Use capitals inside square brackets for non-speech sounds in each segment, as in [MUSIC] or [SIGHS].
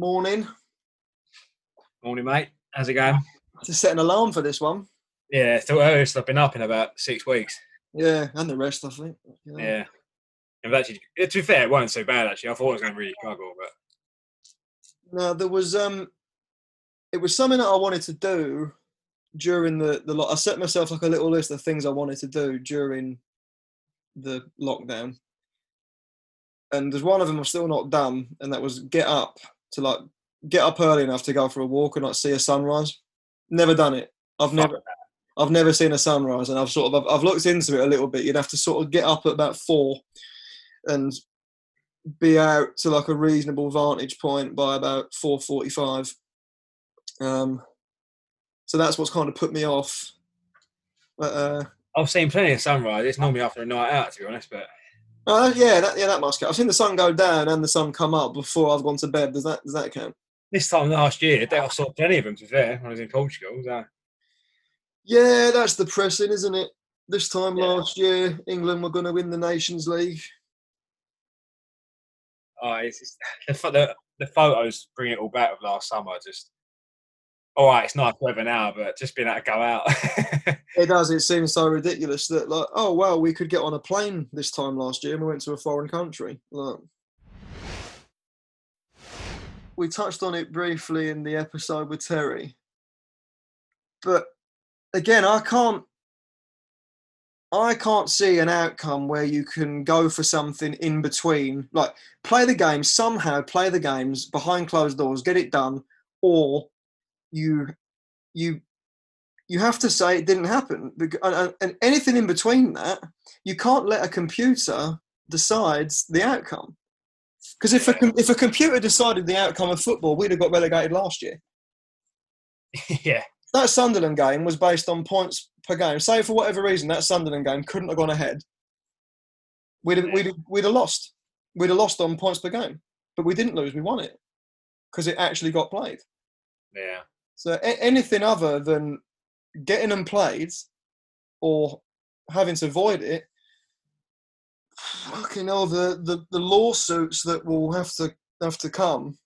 Morning. Morning, mate. How's it going? Just set an alarm for this one. Yeah, it's earliest I've been up in about six weeks. Yeah, and the rest, I think. you know. Yeah. And actually, to be fair, it wasn't so bad actually. I thought I was going to really struggle, but No, there was um, it was something that I wanted to do during the the. I set myself like a little list of things I wanted to do during the lockdown, and there's one of them I'm still not done, and that was get up to like get up early enough to go for a walk and like see a sunrise. Never done it. I've never. I've never seen a sunrise, and I've sort of I've, I've looked into it a little bit. You'd have to sort of get up at about four, and be out to like a reasonable vantage point by about four forty-five. Um, so that's what's kind of put me off. But uh, I've seen plenty of sunrise. It's normally after a night out, to be honest. But uh, yeah, that, yeah, that must count. I've seen the sun go down and the sun come up before I've gone to bed. Does that does that count? this time last year, I saw plenty of them. To be fair, when I was in Portugal. So. Yeah, that's depressing, isn't it? This time Yeah. last year, England were going to win the Nations League. Oh, it's just, the, the the photos bring it all back of last summer. Just all right, it's nice weather now, but just being able to go out. [LAUGHS] It does. It seems so ridiculous that like, oh well, we could get on a plane this time last year and we went to a foreign country. Look. We touched on it briefly in the episode with Terry. But again, I can't I can't see an outcome where you can go for something in between, like play the game somehow, play the games behind closed doors, get it done, or you you you have to say it didn't happen and, anything in between that you can't let a computer decides the outcome. Because if a, if a computer decided the outcome of football we'd have got relegated last year. [LAUGHS] Yeah, that sunderland game was based on points per game. Say for whatever reason that sunderland game couldn't have gone ahead we'd have, we'd have, we'd have lost. We'd have lost on points per game but we didn't lose we won it because it actually got played. Yeah. So a- anything other than getting them played or having to avoid it, fucking hell, the, the, the lawsuits that will have to have to come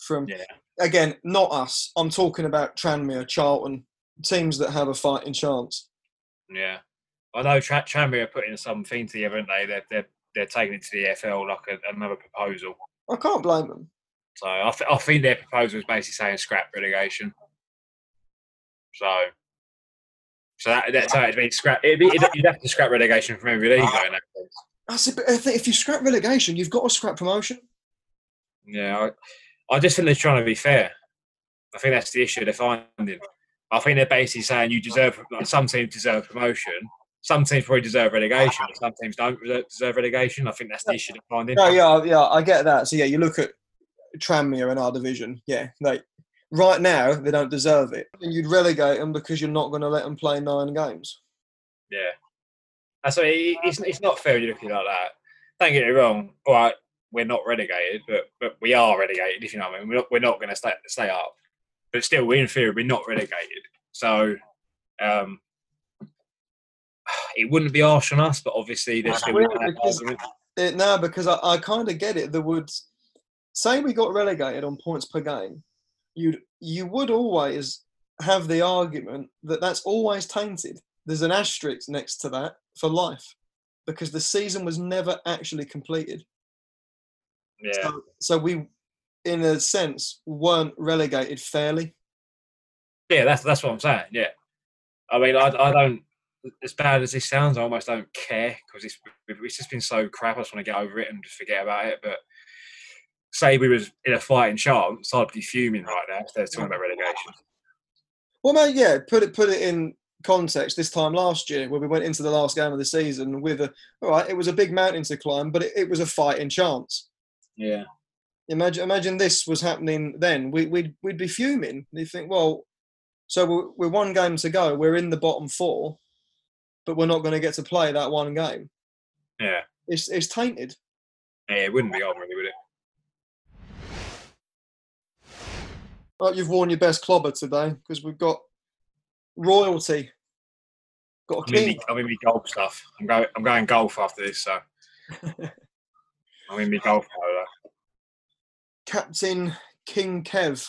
from Yeah. again, not us. I'm talking about Tranmere, Charlton, teams that have a fighting chance. Yeah, I know Tra- Tranmere are putting something together, aren't they? They're they're, they're taking it to the FL like a, another proposal. I can't blame them. So I, th- I think their proposal is basically saying scrap relegation. So, so that, that's how it'd be scrap. It'd be, it'd, you'd have to scrap relegation from every league, though. In that case. I said, but if you scrap relegation, you've got to scrap promotion. Yeah, I, I just think they're trying to be fair. I think that's the issue they're finding. I think they're basically saying you deserve. Like, some teams deserve promotion. Some teams probably deserve relegation, some teams don't deserve relegation. I think that's the issue they're finding. No, yeah, yeah, I get that. So yeah, you look at Tranmere in our division. Yeah, they right now they don't deserve it, and you'd relegate them because you're not going to let them play nine games. Yeah. It, it's, it's not fair you're looking like that. Don't get me wrong. All right, we're not relegated, but but we are relegated, if you know what I mean. We're not, we're not going to stay, stay up. But still, we're in theory, we're not relegated. So um, it wouldn't be harsh on us, but obviously there's still It, no, because I, I kind of get it. There would say we got relegated on points per game. You'd you would always have the argument that that's always tainted. There's an asterisk next to that for life because the season was never actually completed. Yeah. So, so we, in a sense, weren't relegated fairly. Yeah, that's that's what I'm saying. Yeah, I mean, I, I don't. As bad as this sounds, I almost don't care because it's it's just been so crap. I just want to get over it and just forget about it. But say we was in a fighting chance, I'd be fuming right now if they're talking about relegation. Well, mate, yeah, put it put it in context. This time last year, where we went into the last game of the season with a all right, it was a big mountain to climb, but it, it was a fighting chance. Yeah, Imagine imagine this was happening then. We, we'd we'd be fuming. You think, well, so we're, we're one game to go. We're in the bottom four, but we're not going to get to play that one game. yeah, It's it's tainted. yeah. It wouldn't be on really, would it? Right, you've worn your best clobber today because we've got royalty. Got a I'm in, me, I'm in me golf stuff. I'm going. I'm going golf after this, so [LAUGHS] I'm in me golf. Captain King Kev.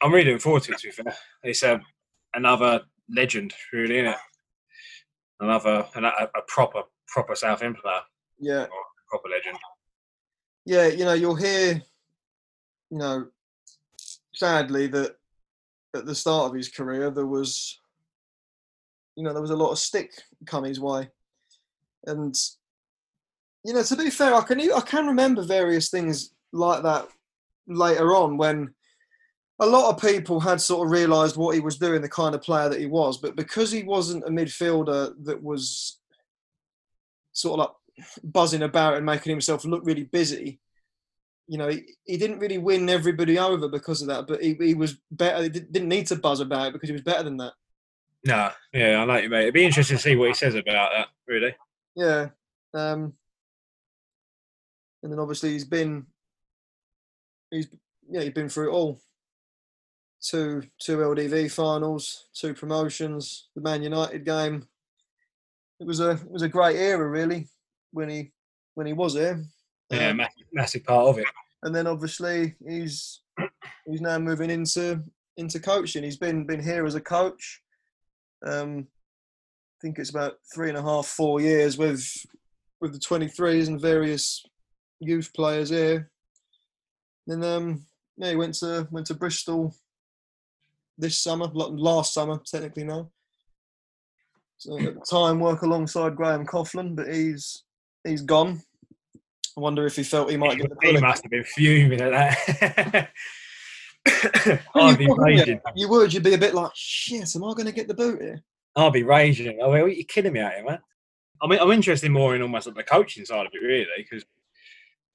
I'm really looking forward to it. To be fair, it's a another legend, really, isn't it? Another a, a proper proper South player, Yeah, proper legend. yeah. You know, you'll hear, you know, sadly that at the start of his career there was, you know, there was a lot of stick come his way, and you know, to be fair, I can I can remember various things like that later on when a lot of people had sort of realised what he was doing, the kind of player that he was, but because he wasn't a midfielder that was sort of like buzzing about and making himself look really busy, you know, he, he didn't really win everybody over because of that, but he, he was better. He didn't need to buzz about it because he was better than that. No, yeah, I like you, mate. It'd be interesting to see what he says about that. Really, Yeah. Um, and then obviously he's been, he's yeah, he's been through it all. Two two LDV finals, two promotions, the Man United game. It was a it was a great era really when he when he was here. Yeah, Um, massive, massive part of it. and then obviously he's he's now moving into into coaching. He's been been here as a coach. Um, I think it's about three and a half, four years with with the twenty threes and various youth players here. Then um, yeah, he went to went to Bristol this summer, last summer technically now. So at the time, work alongside Graham Coughlan, but he's he's gone. I wonder if he felt he might get the he must have been fuming at that. [LAUGHS] I'd be you, would, raging. you? you would. You'd be a bit like, shit. Am I going to get the boot here? I'll be raging. I mean, you're kidding me out here, man. I mean, I'm interested more in almost like the coaching side of it, really, because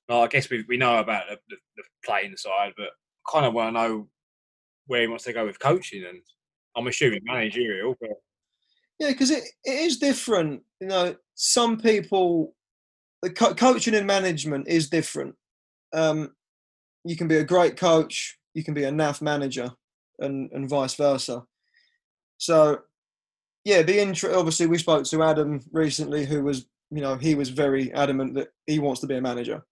well, I guess we we know about the, the, the playing side, but kind of want to know where he wants to go with coaching, and I'm assuming managerial. But Yeah, because it, it is different. You know, some people, the co- coaching and management is different. Um, you can be a great coach, you can be a naff manager, and and vice versa. So, yeah, be inter- Obviously, we spoke to Adam recently, who was, you know, he was very adamant that he wants to be a manager.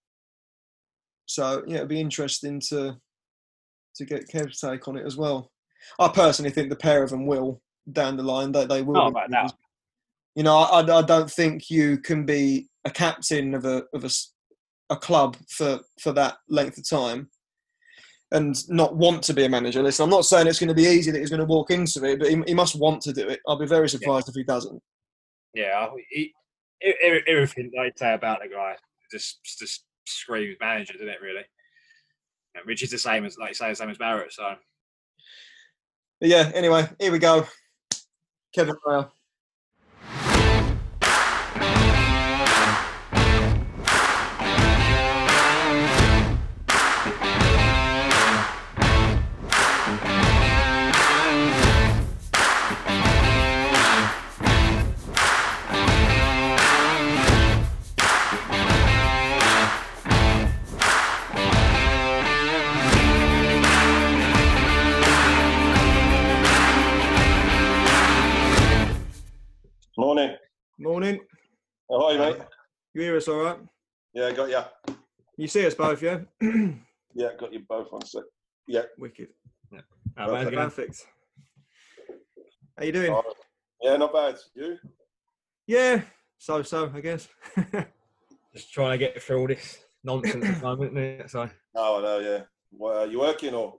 So yeah, it'd be interesting to to get Kev's take on it as well. I personally think the pair of them will down the line. That they will. be about that. You know, I, I don't think you can be a captain of a of a, a club for for that length of time and not want to be a manager. Listen, I'm not saying it's going to be easy that he's going to walk into it, but he, he must want to do it. I'll be very surprised if he doesn't. Yeah, he, everything they say about the guy just just screams manager, doesn't it? Really, Yeah, which is the same as like you say, the same as Barrett. So But yeah, anyway, here we go. Kevin Rail. Morning. Oh, hi, mate. You hear us all right? Yeah, got you. You see us both, yeah? [CLEARS THROAT] Yeah, got you both on sec. Yeah. Wicked. uh, man's gonna- Perfect. How you doing? Oh, yeah, not bad. You? Yeah, so so, I guess. [LAUGHS] just trying to get through all this nonsense at the moment, isn't it? So Oh, I know, yeah. Well, are you working or?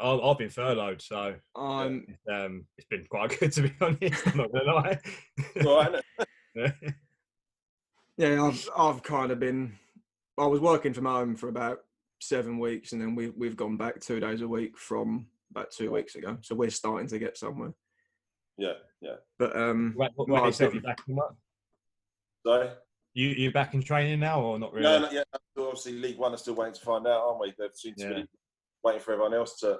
I've, I've been furloughed, so I'm it's, um, it's been quite [LAUGHS] good to be honest. I'm not gonna lie. It's all right. [LAUGHS] Yeah, I've I've kind of been. I was working from home for about seven weeks, and then we we've gone back two days a week from about two weeks ago. So we're starting to get somewhere. Yeah, yeah. But um, When, when well, they said you back in? Sorry? You you back in training now or not really? No, not yet. Obviously, League One are still waiting to find out, aren't we? They've seemed to Yeah. Waiting for everyone else to.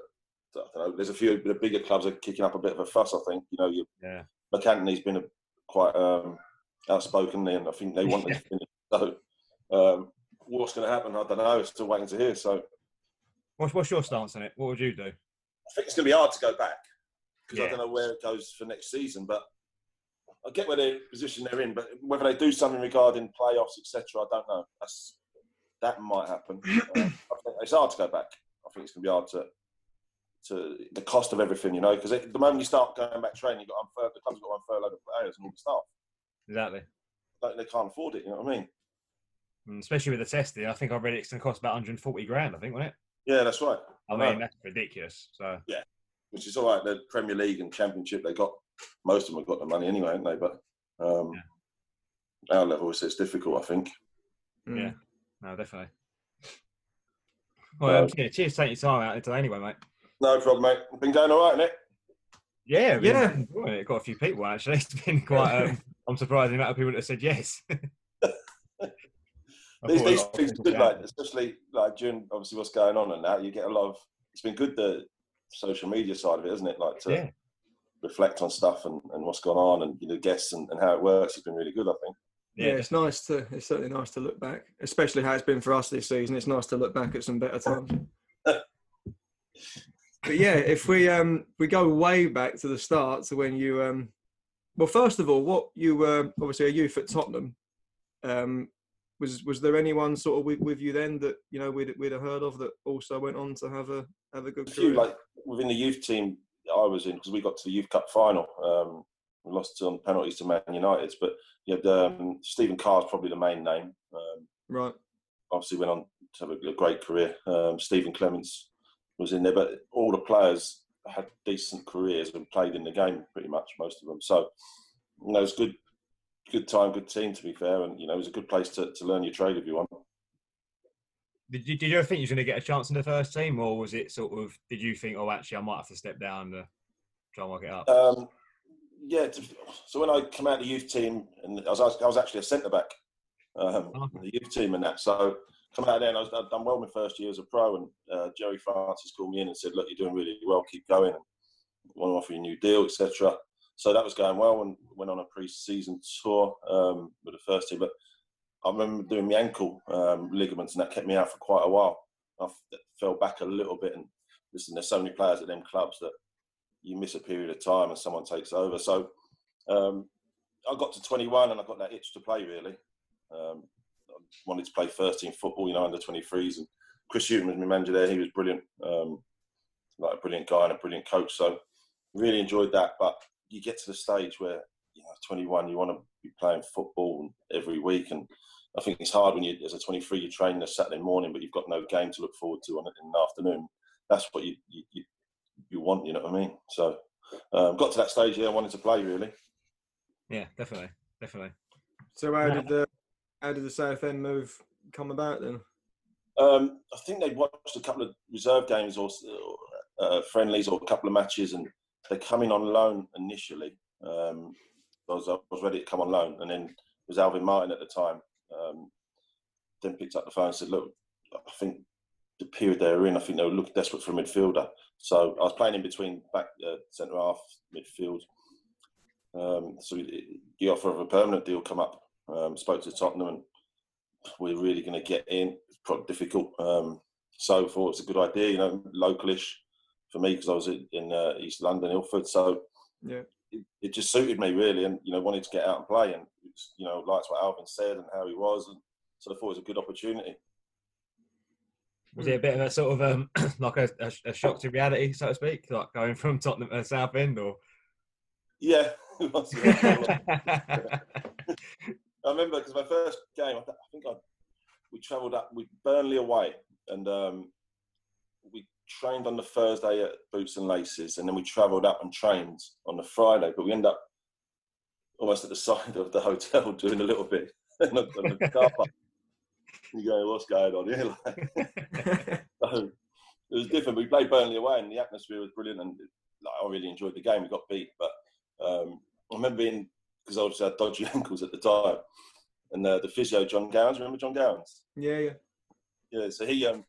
to- I don't know. There's a few the bigger clubs are kicking up a bit of a fuss. I think you know, you, Yeah. MacAnthony's been a, quite um, outspoken, and I think they want to [LAUGHS] finish. So, um, what's going to happen? I don't know. Still waiting to hear. So, What's what's your stance on it? What would you do? I think it's going to be hard to go back because I don't know where it goes for next season. But I get where the position they're in, but whether they do something regarding playoffs, etc., I don't know. That's that might happen. [CLEARS THROAT] Um, it's hard to go back. I think it's going to be hard to to the cost of everything, you know, because the moment you start going back training, you've got unfurl, the club's got to unfurl load of players and all the staff. Exactly. Like, they can't afford it. You know what I mean? Mm, Especially with the testing, I think I read it's going to cost about 140 grand. I think, wasn't it? Yeah, that's right. I know. mean, that's ridiculous. So Yeah, Which is all right. The Premier League and Championship, they got most of them have got the money anyway, haven't they? But um, our level is it's difficult. I think. Mm. Yeah. no, definitely. Well, um, yeah, cheers for taking your time out today anyway, mate. No problem, mate. Been going all right, innit? Yeah, been Yeah. it. Got a few people actually. [LAUGHS] It's been quite. Um, I'm surprised the amount of people that have said yes. [LAUGHS] These, these things people good, doubted like especially like during obviously what's going on and that. You get a lot of. It's been good the social media side of it, isn't it? Like to Yeah. reflect on stuff and, and what's gone on and you know guests and, and how it works. It's been really good, I think. Yeah, Yeah, it's nice to. It's certainly nice to look back, especially how it's been for us this season. It's nice to look back at some better times. [LAUGHS] but yeah, if we um we go way back to the start to when you um, well, first of all, what you were obviously a youth at Tottenham. Um, was was there anyone sort of with, with you then that you know we'd we'd have heard of that also went on to have a have a good a few career? like within the youth team I was in because we got to the youth cup final. Um, lost on penalties to Man United, but you had um, Stephen Carr's probably the main name. Um, right. obviously went on to have a, great career. Um, Stephen Clemence was in there, but all the players had decent careers and played in the game pretty much most of them. So you know, it's good, good time, good team to be fair, and you know, it was a good place to, to learn your trade if you want. Did you, did you ever think you were going to get a chance in the first team, or was it sort of? Did you think, oh, actually, I might have to step down to try and work it out? Um, yeah, so when I came out of the youth team, and I was, I was actually a centre back, um, Okay. in the youth team and that. So come out there, and I was, I'd done well my first year as a pro, and uh, Gerry Francis called me in and said, "Look, you're doing really well. Keep going. And want to offer you a new deal, etc." So that was going well, and went on a pre-season tour um, with the first team. But I remember doing my ankle um, ligaments, and that kept me out for quite a while. I f- fell back a little bit, and listen, there's so many players at them clubs that you miss a period of time and someone takes over. So um, I got to 21 and I got that itch to play really. Um, I wanted to play first team football, you know, under 23s. And Chris Hughton was my manager there. He was brilliant, um, like a brilliant guy and a brilliant coach. So really enjoyed that. But you get to the stage where, you know, 21, you want to be playing football every week. And I think it's hard when you, as a 23, you train a Saturday morning, but you've got no game to look forward to on in the afternoon. That's what you, you, you, you want, you know what I mean? So um, got to that stage, yeah, I wanted to play really. Yeah, definitely, definitely. So how Yeah. did the how did the Southend move come about then? Um, I think they watched a couple of reserve games or uh, friendlies or a couple of matches, and they come in on loan initially. Um, I, was, I was ready to come on loan, and then it was Alvin Martin at the time. Um, then picked up the phone and said, "Look, I think the period they were in, I think they were looking desperate for a midfielder. So I was playing in between back uh, centre half, midfield. Um, so the- the offer of a permanent deal come up. Um, spoke to Tottenham, and we're really going to get in. It's probably difficult. Um, so I thought it's a good idea, you know, localish for me because I was in, in uh, East London, Ilford. So Yeah. it, it just suited me really, and you know, wanted to get out and play, and you know, liked what Alvin said and how he was, and so I thought it was a good opportunity. Was it a bit of a sort of um, [CLEARS THROAT] like a, a, a shock to reality, so to speak, like going from Tottenham to Southend, or? Yeah, [LAUGHS] it was, [LAUGHS] yeah. I remember because my first game, I, think I we travelled up with Burnley away, and um, we trained on the Thursday at Boots and Laces, and then we travelled up and trained on the Friday. But we end up almost at the [LAUGHS] side of the hotel doing a little bit on the car park. You go, what's going on here? [LAUGHS] Like, [LAUGHS] so it was different. We played Burnley away, and the atmosphere was brilliant, and like, I really enjoyed the game. We got beat, but um, I remember being because I obviously had dodgy [LAUGHS] ankles at the time, and uh, the physio John Gowans. Remember John Gowans? yeah, yeah. Yeah, so he um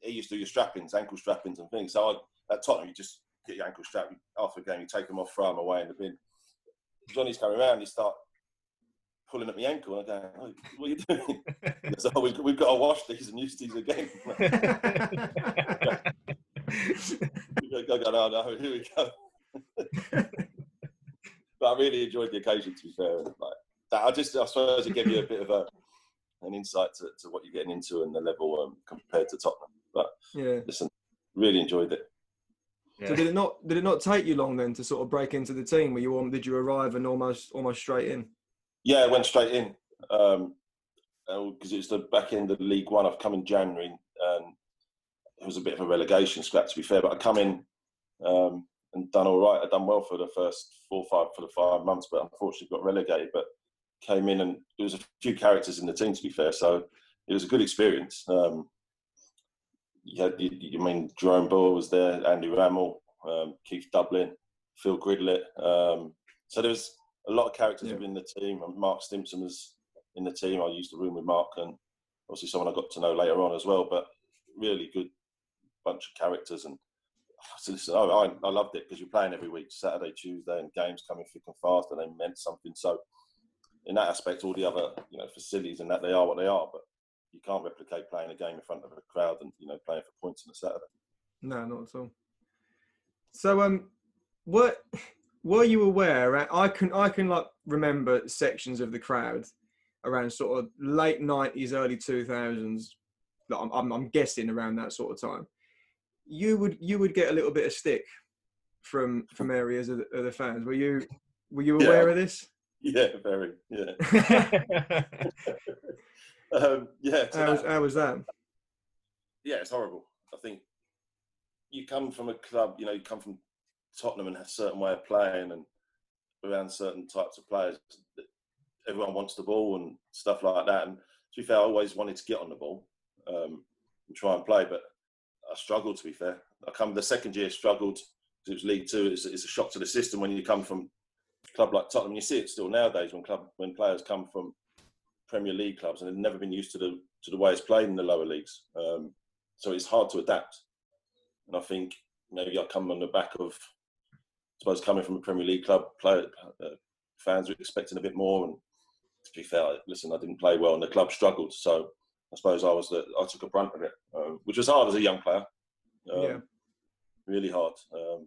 he used to do your strappings, ankle strappings and things. So I, at Tottenham, you just get your ankle strap after a game, you take them off, throw them away in the bin. Johnny's coming around, he start pulling at my ankle, and I go, oh, "What are you doing?" [LAUGHS] He goes, oh, we've, we've got to wash these and use these again. [LAUGHS] [LAUGHS] I go, no, no, here we go. but I really enjoyed the occasion. To be fair, like that, I just I suppose it gave you a bit of a an insight to, to what you're getting into and the level um, compared to Tottenham. But Yeah. listen, really enjoyed it. Yeah. So did it not did it not take you long then to sort of break into the team? Were you on, did you arrive and almost almost straight in? Yeah, I went straight in because it was the back end of League One. I've come in January and it was a bit of a relegation scrap to be fair, but I come in um, and done all right. I'd done well for the first four, five for the five months, but unfortunately got relegated. But came in and there was a few characters in the team to be fair, so it was a good experience. Um, you had, you, you I mean Jeroen Boere was there, Andy Rammell, um, Keith Dublin, Phil Gridelet. Um, so there was a lot of characters Yeah. within the team. And Mark Stimson was in the team. I used the room with Mark, and obviously someone I got to know later on as well. But really good bunch of characters, and [SIGHS] so listen, I, I, I loved it because you're playing every week, Saturday, Tuesday, and games coming thick and fast, and they meant something. So in that aspect, all the other you know facilities and that they are what they are, but you can't replicate playing a game in front of a crowd and you know playing for points on a Saturday. No, not at all. So um, what [LAUGHS] were you aware? I can I can like remember sections of the crowd around sort of late nineties, early two thousands. I'm, I'm I'm guessing around that sort of time. You would you would get a little bit of stick from from areas of the, of the fans. Were you were you Yeah. aware of this? Yeah, very. Yeah, [LAUGHS] [LAUGHS] um, yeah. how, was, that- how was that? yeah, it's horrible. I think you come from a club, you know, you come from Tottenham and a certain way of playing and around certain types of players. Everyone wants the ball and stuff like that. And to be fair, I always wanted to get on the ball um, and try and play, but I struggled. To be fair, I come the second year struggled because it was League Two. It's, it's a shock to the system when you come from a club like Tottenham. You see it still nowadays when club when players come from Premier League clubs and they've never been used to the to the way it's played in the lower leagues. Um, so it's hard to adapt. And I think maybe I come on the back of, suppose, coming from a Premier League club, player, uh, fans were expecting a bit more. And to be fair, listen, I didn't play well, and the club struggled. So I suppose I was the, I took a brunt of it, um, which was hard as a young player. Um, Yeah. Really hard. Um,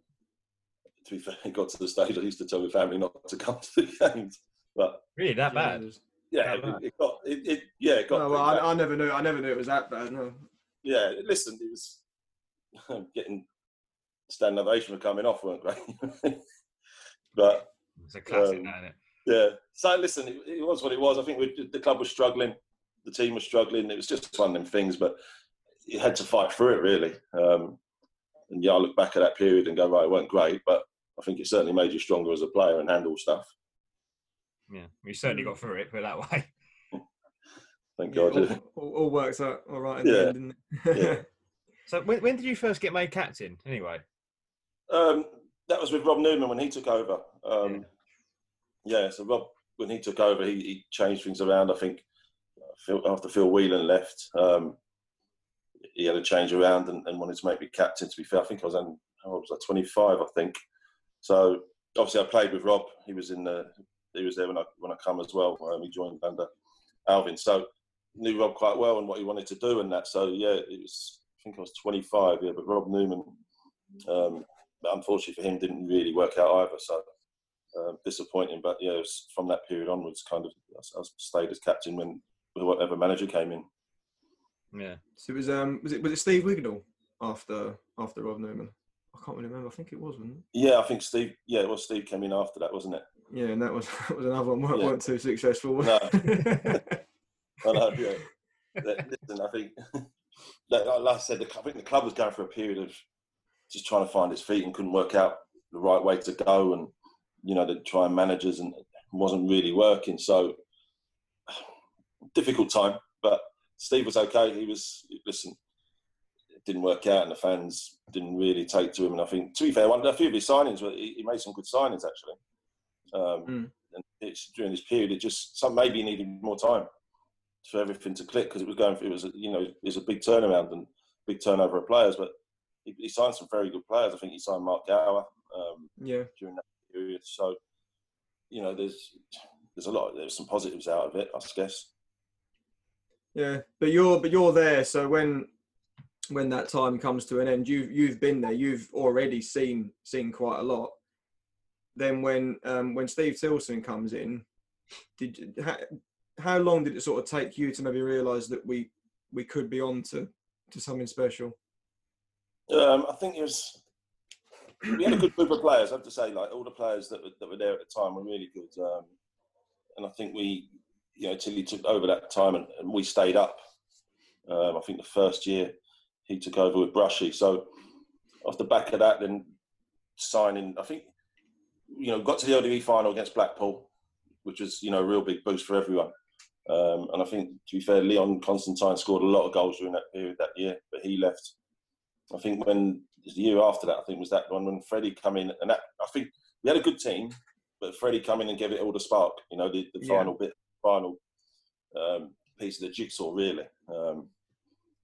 to be [LAUGHS] fair, it got to the stage I used to tell my family not to come to the [LAUGHS] games. But really that bad? Jesus. yeah, That it, bad? it got it, it yeah, it got No, well, I, I never knew. I never knew it was that bad. No. yeah, listen, it was [LAUGHS] getting standing ovation for coming off weren't great. [LAUGHS] but It's a classic, Um, that, isn't it? yeah, so listen, it, it was what it was. I think we, the club was struggling, the team was struggling. It was just one of them things, but you had to fight through it really. Um, and yeah, I look back at that period and go, right, it weren't great, but I think it certainly made you stronger as a player and handle stuff. Yeah, we certainly got through it, put it that way. [LAUGHS] Thank Yeah, God. all, all, all works out all right in the Yeah. end, it? Yeah. [LAUGHS] So when, when did you first get made captain? Anyway, Um, that was with Rob Newman when he took over. Um, yeah. so Rob, when he took over, he, he changed things around. I think Phil, after Phil Whelan left, um, he had a change around and, and wanted to make me captain. To be fair, I think I was on, how old was I? 25, I think. So obviously, I played with Rob. He was in the, he was there when I when I come as well. Um, he joined under Alvin, so knew Rob quite well and what he wanted to do and that. So yeah, it was. I think I was 25. Yeah, but Rob Newman. Um, but unfortunately for him, didn't really work out either. So um, disappointing. But yeah, it was from that period onwards, kind of, I, I stayed as captain when whatever manager came in. yeah. So it was um was it was it Steve Wignall after after Rob Newman? I can't really remember. I think it was, wasn't it? Yeah, I think Steve. Yeah, it was Steve came in after that, wasn't it? Yeah, and that was [LAUGHS] that was another one. weren't Yeah. weren't too successful. No. [LAUGHS] I know, yeah. Listen, I think, [LAUGHS] like like I said, the, I think the club was going for a period of just trying to find its feet and couldn't work out the right way to go, and you know, to try and managers and wasn't really working. So difficult time, but Steve was okay. He was listen. It didn't work out, and the fans didn't really take to him. And I think, to be fair, one, a few of his signings were he, he made some good signings actually. Um, Mm. And it's during this period, it just some maybe needed more time for everything to click because it was going. It was you know it was a big turnaround and big turnover of players, but he, he signed some very good players. I think he signed Mark Gower um, yeah, during that period. So you know, there's there's a lot. There's some positives out of it, I guess. yeah. But you're but you're there. So when when that time comes to an end, you've you've been there. You've already seen seen quite a lot. Then when um when Steve Tilson comes in, did you- ha, how long did it sort of take you to maybe realise that we we could be on to, to something special? Um, I think it was. We had a good group of players. I have to say, like all the players that were, that were there at the time were really good, um, and I think we, you know, Tilly took over that time and, and we stayed up. Um, I think the first year he took over with Brushy, so off the back of that, then signing, I think, you know, got to the LDV final against Blackpool, which was you know a real big boost for everyone. Um, and I think, to be fair, Leon Constantine scored a lot of goals during that period that year, but he left. I think when the year after that, I think was that one when Freddie come in, and that, I think we had a good team, but Freddie come in and gave it all the spark. You know, the, the Yeah. final bit, final um, piece of the jigsaw, really. Um,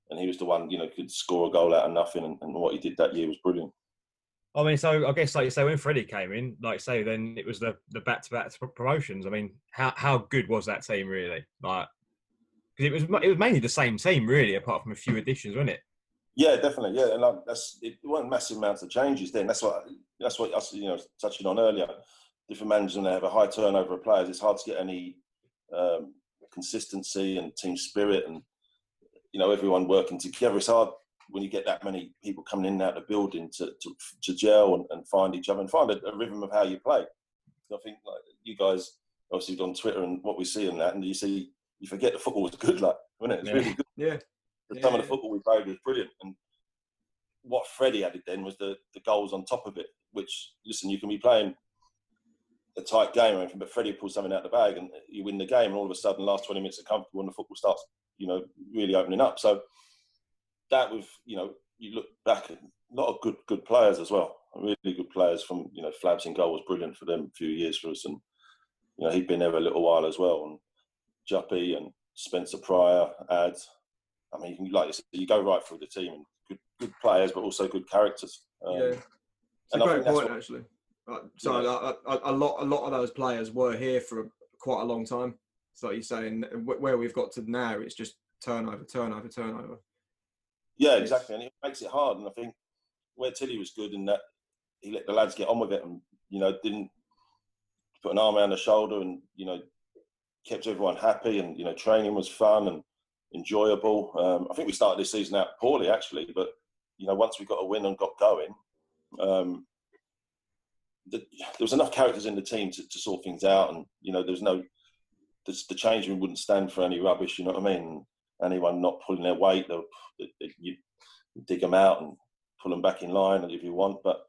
and he was the one, you know, could score a goal out of nothing, and, and what he did that year was brilliant. I mean, so I guess like you say, when Freddie came in, like say, then it was the the back to back promotions. I mean, how how good was that team really? Like, because it was it was mainly the same team really, apart from a few additions, wasn't it? Yeah, definitely. Yeah, and like, that's it weren't massive amounts of changes then. That's what that's what I was, you know touching on earlier. Different managers and they have a high turnover of players. It's hard to get any um, consistency and team spirit and you know everyone working together. It's hard when you get that many people coming in and out of the building to to, to gel and, and find each other and find a, a rhythm of how you play. I think like you guys obviously on Twitter and what we see in that, and you see you forget the football was good, like wasn't it? It's Yeah. really good. Yeah, The Some of the football we played was brilliant, and what Freddie added then was the the goals on top of it. Which listen, you can be playing a tight game or anything, but Freddie pulls something out of the bag and you win the game, and all of a sudden, the last twenty minutes are comfortable, and the football starts, you know, really opening up. So that with you know, you look back at a lot of good good players as well, really good players from you know, Flavs in goal was brilliant for them a few years for us, and you know, he'd been there a little while as well, and Juppy and Spencer Prior, Ad. I mean, you can, like you said, you go right through the team and good, good players, but also good characters. Um, yeah. It's a great point, what- actually. Like, sorry, a, a, a lot, a lot of those players were here for quite a long time. So you're saying where we've got to now, it's just turnover, turnover, turnover. Yeah, Yes. exactly, and it makes it hard. And I think where Tilly was good in that he let the lads get on with it, and you know didn't put an arm around the shoulder, and you know kept everyone happy, and you know training was fun and enjoyable. Um, I think we started this season out poorly actually, but you know once we got a win and got going, um, the, there was enough characters in the team to, to sort things out, and you know there was no the, the change room wouldn't stand for any rubbish. You know what I mean? Anyone not pulling their weight, they'll- they- they- you dig them out and pull them back in line if you want. But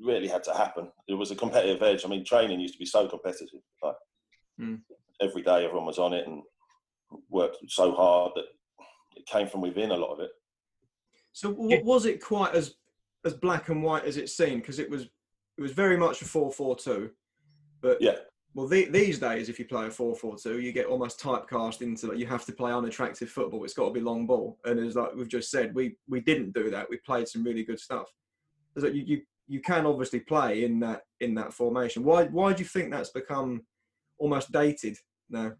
really had to happen. It was a competitive edge. I mean, training used to be so competitive. Like Mm. every day, everyone was on it and worked so hard that it came from within. A lot of it. So w- was it quite as as black and white as it seemed? Because it was it was very much a four four two, but Yeah. Well, the, these days, if you play a 4-4-2, you get almost typecast into like you have to play unattractive football. It's got to be long ball, and as like we've just said, we we didn't do that. We played some really good stuff. So you, you you can obviously play in that in that formation. Why why do you think that's become almost dated now?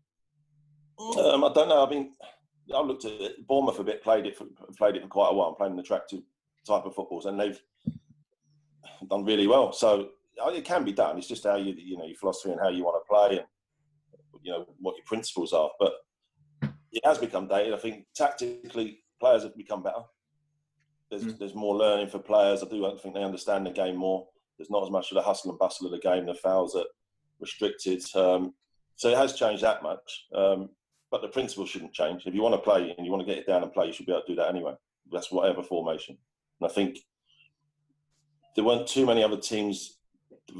Um, I don't know. I mean, I looked at it. Bournemouth a bit. Played it for played it for quite a while. Playing an attractive type of footballs, and they've done really well. So uh, it can be done. It's just how you you know your philosophy and how you want to play, and you know what your principles are. But it has become dated. I think tactically, players have become better. There's Mm. there's more learning for players. I do think they understand the game more. There's not as much of the hustle and bustle of the game. The fouls are restricted. Um, so it has changed that much. Um, but the principle shouldn't change. If you want to play and you want to get it down and play, you should be able to do that anyway. That's whatever formation. And I think there weren't too many other teams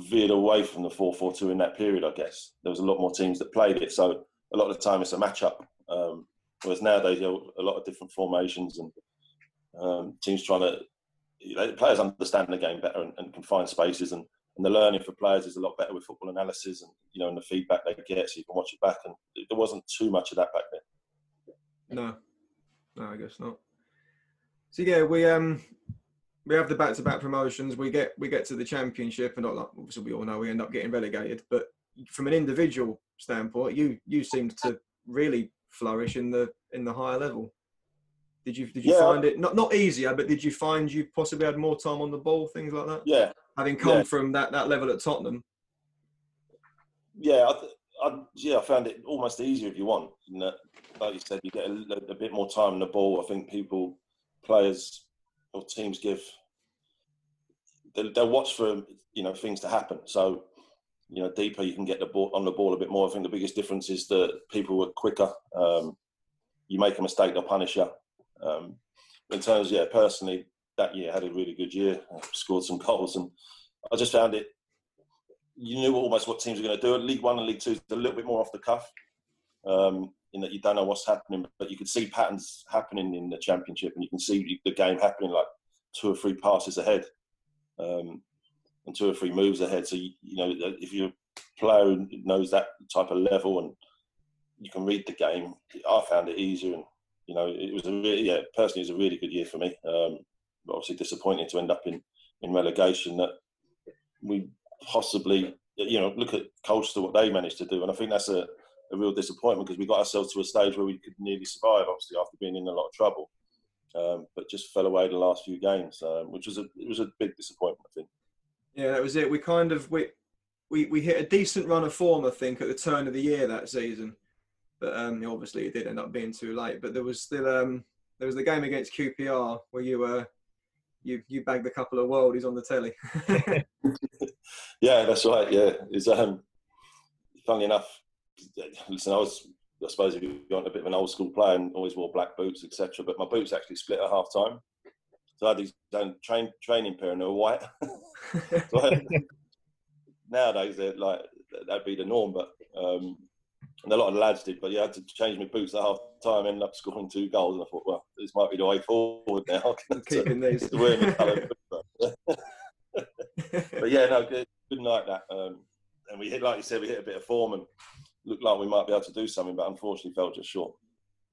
veered away from the 4-4-2 in that period. I guess there was a lot more teams that played it. So a lot of the time it's a match-up. Um, whereas nowadays you a lot of different formations and um, teams trying to. You know, players understand the game better and, and can find spaces and, and the learning for players is a lot better with football analysis and you know and the feedback they get so you can watch it back and there wasn't too much of that back then. No, no, I guess not. So yeah, we um we have the back-to-back promotions. We get we get to the championship, and not like, obviously we all know we end up getting relegated. But from an individual standpoint, you you seemed to really flourish in the in the higher level. Did you did you Yeah. find it not not easier, but did you find you possibly had more time on the ball, things like that? Yeah, Having come Yeah. from that that level at Tottenham. yeah. I, th- I, yeah, I found it almost easier if you want. That, like you said, you get a, a, bit more time on the ball. I think people, players, or teams give. They'll, they'll watch for you know things to happen. So you know, deeper you can get the ball on the ball a bit more. I think the biggest difference is that people were quicker. Um, you make a mistake, they'll punish you. Um, in terms, yeah, personally, that year had a really good year. I scored some [LAUGHS] goals, and I just found it. You knew almost what teams were going to do. League One and League Two is a little bit more off the cuff, um, in that you don't know what's happening, but you can see patterns happening in the Championship, and you can see the game happening like two or three passes ahead. Um, and two or three moves ahead. So you, you know, if you're a player knows that type of level and you can read the game, I found it easier. And you know, it was a really, yeah, personally, it was a really good year for me. Um, obviously, disappointing to end up in in relegation. That we possibly, you know, look at Colchester what they managed to do, and I think that's a, a real disappointment because we got ourselves to a stage where we could nearly survive. Obviously, after being in a lot of trouble. Um, but just fell away the last few games, um, which was a it was a big disappointment, I think. Yeah, that was it. We kind of we we we hit a decent run of form, I think, at the turn of the year that season. But um, obviously, it did end up being too late. But there was still um, there was the game against QPR where you were you you bagged a couple of worldies on the telly. [LAUGHS] yeah, that's right. Yeah, it's um, funnily enough. Listen, I was I suppose if you want a bit of an old school player and always wore black boots, etc. But my boots actually split at half time. So I had these train, training pair and they were white. [LAUGHS] so [LAUGHS] nowadays, they're like that'd be the norm, but um, and a lot of lads did. But yeah, I had to change my boots at half time. Ended up scoring two goals, and I thought, well, this might be the way forward now. [LAUGHS] Keeping these. [LAUGHS] but yeah, no, good, good night that. Um, and we hit, like you said, we hit a bit of form and looked like we might be able to do something, but unfortunately fell just short.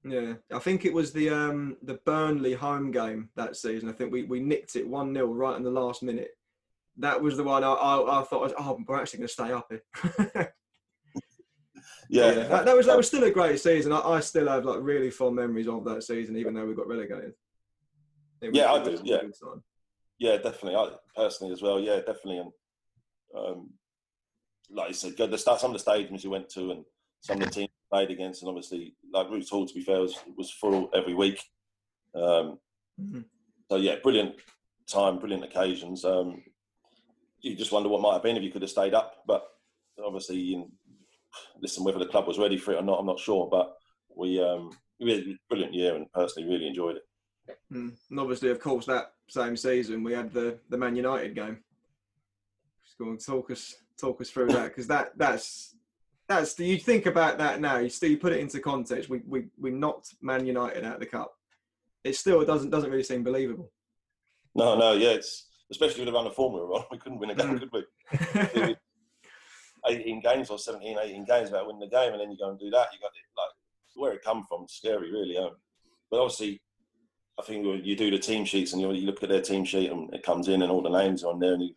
Yeah, I think it was the um, the Burnley home game that season. I think we, we nicked it one 0 right in the last minute. That was the one I I, I thought, oh, we're actually going to stay up here. [LAUGHS] yeah, yeah that, that, was that was still a great season. I, I, still have like really fond memories of that season, even though we got relegated. yeah, I do. Yeah, yeah, definitely. I personally as well. Yeah, definitely. And um, like you said, the start some of the stadiums you went to, and some of the teams played against, and obviously, like Roots Hall, to be fair, was, was full every week. Um, mm-hmm. So yeah, brilliant time, brilliant occasions. Um, you just wonder what might have been if you could have stayed up, but obviously, you, listen, whether the club was ready for it or not, I'm not sure. But we, um, we had a brilliant year, and personally, really enjoyed it. Mm. And obviously, of course, that same season we had the the Man United game. Just go and talk us talk us through that because that that's that's do you think about that now. You still you put it into context. We we we knocked Man United out of the cup. It still doesn't doesn't really seem believable. No, no, yeah, it's especially with the run of form we were on. [LAUGHS] We couldn't win a game, mm. could we? [LAUGHS] 18 games or 17, 18 games about winning the game, and then you go and do that. You got it like where it come from. Scary, really. Um, but obviously, I think you do the team sheets and you, you look at their team sheet and it comes in and all the names are on there, and, you,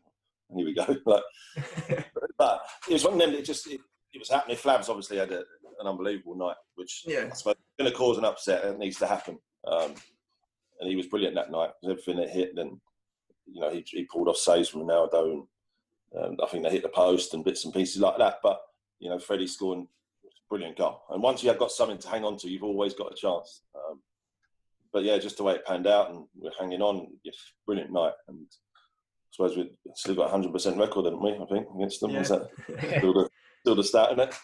and here we go. [LAUGHS] like, [LAUGHS] but it was one of them that just it, it was happening. Flavs obviously had a, an unbelievable night, which yeah. I suppose going to cause an upset. It needs to happen. Um, and he was brilliant that night. Everything that hit, then you know he, he pulled off saves from Ronaldo, and um, I think they hit the post and bits and pieces like that. But you know, Freddie scoring brilliant goal. And once you have got something to hang on to, you've always got a chance. Um, but yeah, just the way it panned out, and we're hanging on. Yes, brilliant night, and I suppose we've still got a hundred percent record, haven't we? I think against them. Yeah. Was that still the, still the start in it?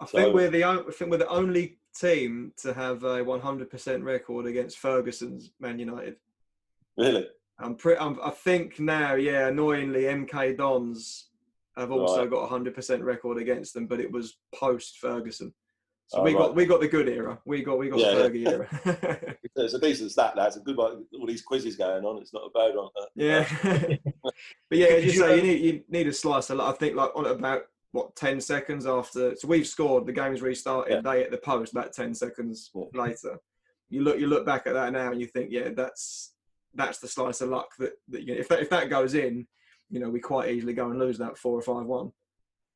I so, think we're the I think we're the only team to have a 100% record against Ferguson's Man United. Really? I'm pretty. I'm, i think now, yeah. Annoyingly, MK Dons have also right. got a 100% record against them, but it was post Ferguson. So oh, we right. got we got the good era. We got we got yeah, the Fergie yeah. era. [LAUGHS] [LAUGHS] it's a decent stat. That's a good one. All these quizzes going on. It's not a bad one. Yeah, [LAUGHS] but yeah, as you say, you uh, need you need a slice. A lot. I think like on about what 10 seconds after so we've scored the game's restarted yeah. they at the post about 10 seconds yeah. later you look you look back at that now and you think yeah that's that's the slice of luck that, that you know, if that if that goes in you know we quite easily go and lose that four or five one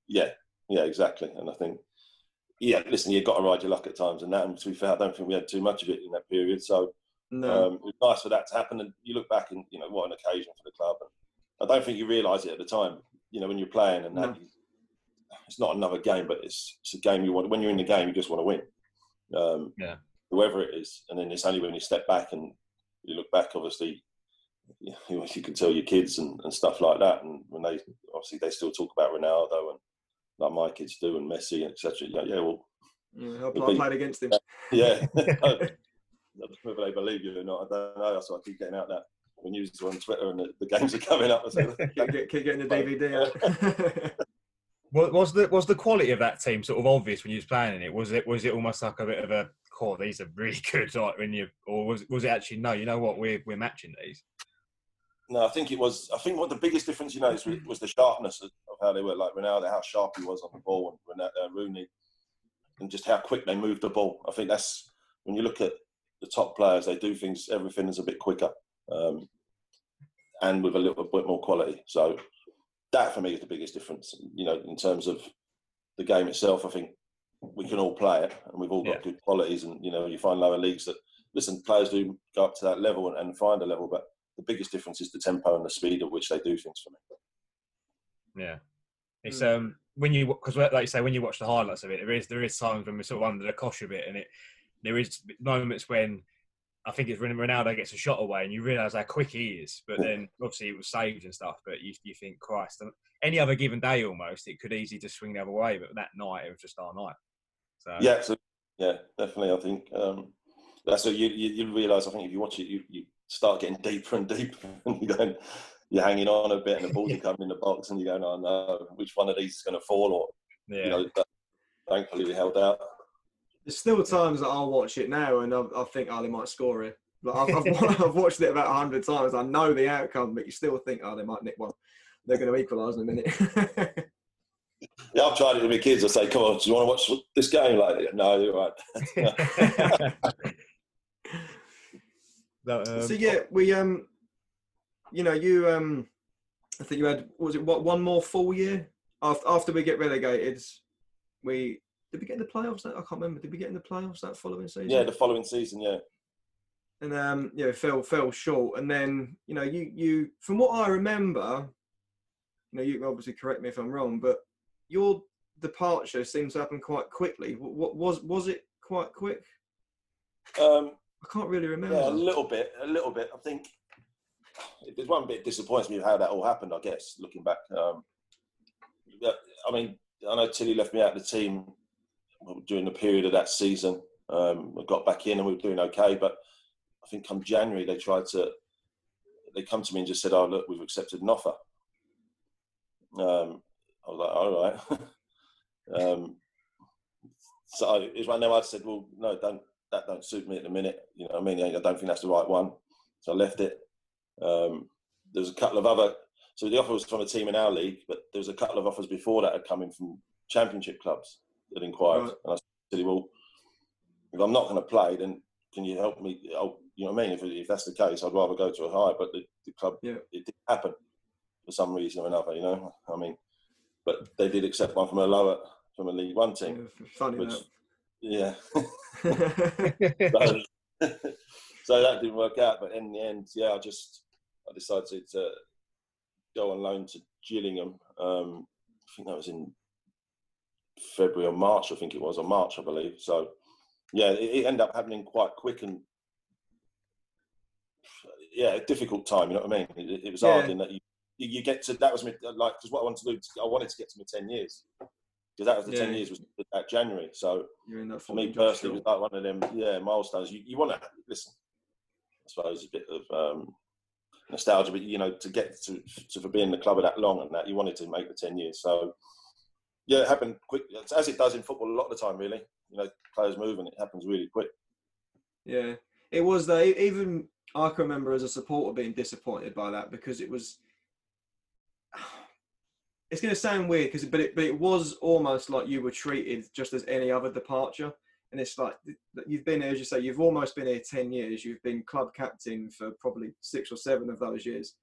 yeah yeah exactly and i think yeah listen you've got to ride your luck at times and that and to be fair i don't think we had too much of it in that period so no. um, it was nice for that to happen and you look back and you know what an occasion for the club and i don't think you realise it at the time you know when you're playing and that no. you, it's not another game, but it's it's a game you want. When you're in the game, you just want to win. Um, Yeah. Whoever it is, and then it's only when you step back and you look back, obviously, you, [LAUGHS] you can tell your kids and, and stuff like that. And when they obviously they still talk about Ronaldo and like my kids do and Messi and etc. Yeah, yeah, well, Yeah, I, I played against him. [LAUGHS] yeah. [LAUGHS] Whether they believe you or not, I don't know. That's why I keep getting out that when you are on Twitter and the, the games are coming up. I say, keep, get- keep getting the DVD out. Was, was the was the quality of that team sort of obvious when you was playing in it? Was it was it almost like a bit of a core? These are really [LAUGHS] good, like when you, or was was it actually no? You know what? We're we're matching these. No, I think it was. I think what the biggest difference you noticed was, was the sharpness of, of how they were. Like Ronaldo, how sharp he was on the ball, and Ronaldo, uh, Rooney, and just how quick they moved the ball. I think that's when you look at the top players, they do things. Everything is a bit quicker, um, and with a little bit more quality. So that for me is the biggest difference. You know, in terms of the game itself, I think we can all play it, and we've all got Yeah. good qualities. And you know, you find lower leagues that listen, players do go up to that level and, and find a level, but the biggest difference is the tempo and the speed at which they do things for me. Yeah, it's um when you because like you say when you watch the highlights of it, there is there is times when we're sort of under the cosh a bit, and it there is moments when I think it's when Ronaldo gets a shot away, and you realise how quick he is. But then obviously it was saved and stuff. But you you think Christ, any other given day almost it could easily just swing the other way. But that night it was just our night. So Yeah, so yeah, definitely. I think um, that's what you, you you realise. I think if you watch it, you, you start getting [LAUGHS] deeper and deeper, and you're going, you're hanging on a bit, and the balls are coming in the box, and you're going, oh no, which one of these is going to fall? Or yeah, you know, but thankfully we held out. There's still times that I'll watch it now and I, I think, oh, they might score it. Like I've, I've, [LAUGHS] I've watched it about hundred times. I know the outcome, but you still think, oh, they might nick one. They're going to equalise in a minute. [LAUGHS] Yeah, I've tried it with my kids. I say, come on, do you want to watch this game? Like, no, you're right. [LAUGHS] No, um, so yeah, we um, you know, you um, I think you had what was it what one more full year after after we get relegated. We did we get in the playoffs? That I can't remember. Did we get in the playoffs that following season? yeah, the following season, yeah. and um, you know, fell fell short. And then you know, you you from what I remember, you know, you can obviously correct me if I'm wrong, but your departure seems to happen quite quickly. What, was was it quite quick? Um, I can't really remember. Yeah, a little bit, a little bit. I think there's one bit disappoints me how that all happened. I guess looking back, um, I mean, I know Tilly left me out of the team during the period of that season. Um, I got back in and we were doing okay, but I think come January they tried to. They come to me and just said, "Oh, look, we've accepted an offer." Um, I was like, "All right." [LAUGHS] um, so it was one there I said, "Well, no, don't that don't suit me at the minute. You know, what I mean, I don't think that's the right one. So I left it. Um, there's a couple of other. So the offer was from a team in our league, but there was a couple of offers before that had come in from championship clubs that inquired. Right. And I said, well, if I'm not going to play, then can you help me? Oh, you know what I mean? If, if that's the case, I'd rather go to a higher. But the, the club, Yeah. it didn't happen for some reason or another. You know, I mean, but they did accept one from a lower, from a League One team. Yeah, funny Which, enough. yeah. yeah, [LAUGHS] [LAUGHS] so, so that didn't work out. But in the end, yeah, I just I decided to go on loan to Gillingham. Um, I think that was in February or March. I think it was or March, I believe. So yeah, it, it ended up happening quite quick and yeah, a difficult time. You know what I mean? It, it was hard in that you, you get to that was me like because what I wanted to do I wanted to get to my ten years because that was the ten years was that January. So You're in that for me personally, it was like one of them, yeah, milestones. You, you want to listen. I suppose a bit of um, nostalgia, but you know, to get to, to for being in the club of that long and that, you wanted to make the ten years. So yeah, it happened quick, as it does in football a lot of the time. Really, you know, players move and it happens really quick. Yeah, it was though. Even I can remember as a supporter being disappointed by that because it was. It's going to sound weird, because but it but it was almost like you were treated just as any other departure, and it's like you've been here, as you say, you've almost been here ten years. You've been club captain for probably six or seven of those years.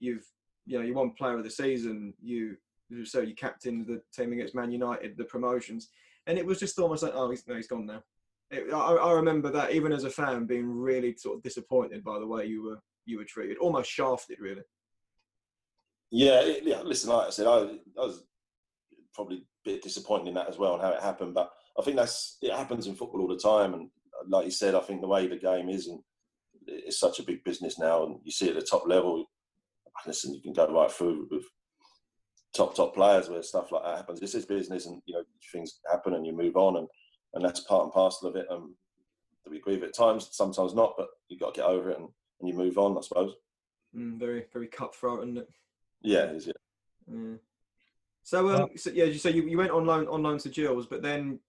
You've you know you won player of the season. You so you captained the team against Man United, the promotions, and it was just almost like oh he's no, he's gone now. It, I, I remember that even as a fan being really sort of disappointed by the way you were you were treated, almost shafted really. Yeah, yeah. Listen, like I said, I, I was probably a bit disappointed in that as well and how it happened. But I think that's it happens in football all the time. And like you said, I think the way the game is and it's such a big business now, and you see at the top level. Listen, you can go right through with top top players where stuff like that happens. This is business, and you know things happen, and you move on, and and that's part and parcel of it. Um, we agree with it at times, sometimes not, but you've got to get over it and, and you move on, I suppose. Mm, very very cutthroat, it? Yeah, it is. Yeah. Mm. So, um, so yeah, so you, you went on loan on loan to Gills, but then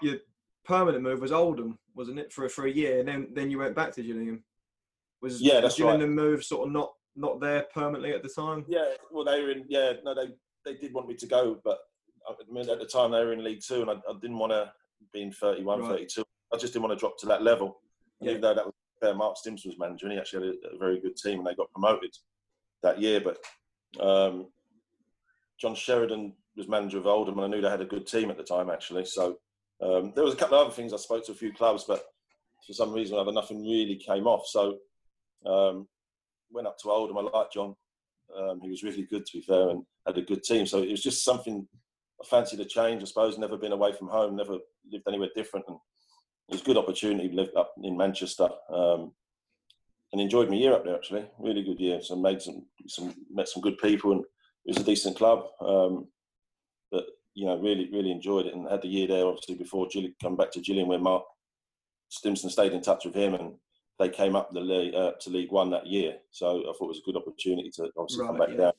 your permanent move was Oldham, wasn't it, for for a year? And then then you went back to Gillingham. Was yeah, that's Gillingham right. move sort of not not there permanently at the time? Yeah, well, they were in. Yeah, no, they they did want me to go, but I mean, at the time they were in League Two, and I, I didn't want to be in 31, right. 32. I just didn't want to drop to that level. Yeah. Even though that was fair, Mark Stimson was manager, and he actually had a, a, very good team, and they got promoted that year. But um, John Sheridan was manager of Oldham, and I knew they had a good team at the time, actually. So um, there was a couple of other things. I spoke to a few clubs, but for some reason or other, nothing really came off. So um, went up to Oldham. I liked John. Um, he was really good, to be fair, and had a good team. So it was just something I fancied a change. I suppose never been away from home, never lived anywhere different, and it was a good opportunity. Lived up in Manchester, um, and enjoyed my year up there. Actually, really good year. So made some, some met some good people, and it was a decent club. Um, but you know, really, really enjoyed it, and had the year there. Obviously, before Gillian come back to Gillingham, where Mark Stimson stayed in touch with him, and they came up the league, uh, to League One that year. So I thought it was a good opportunity to obviously right, come back yeah. down.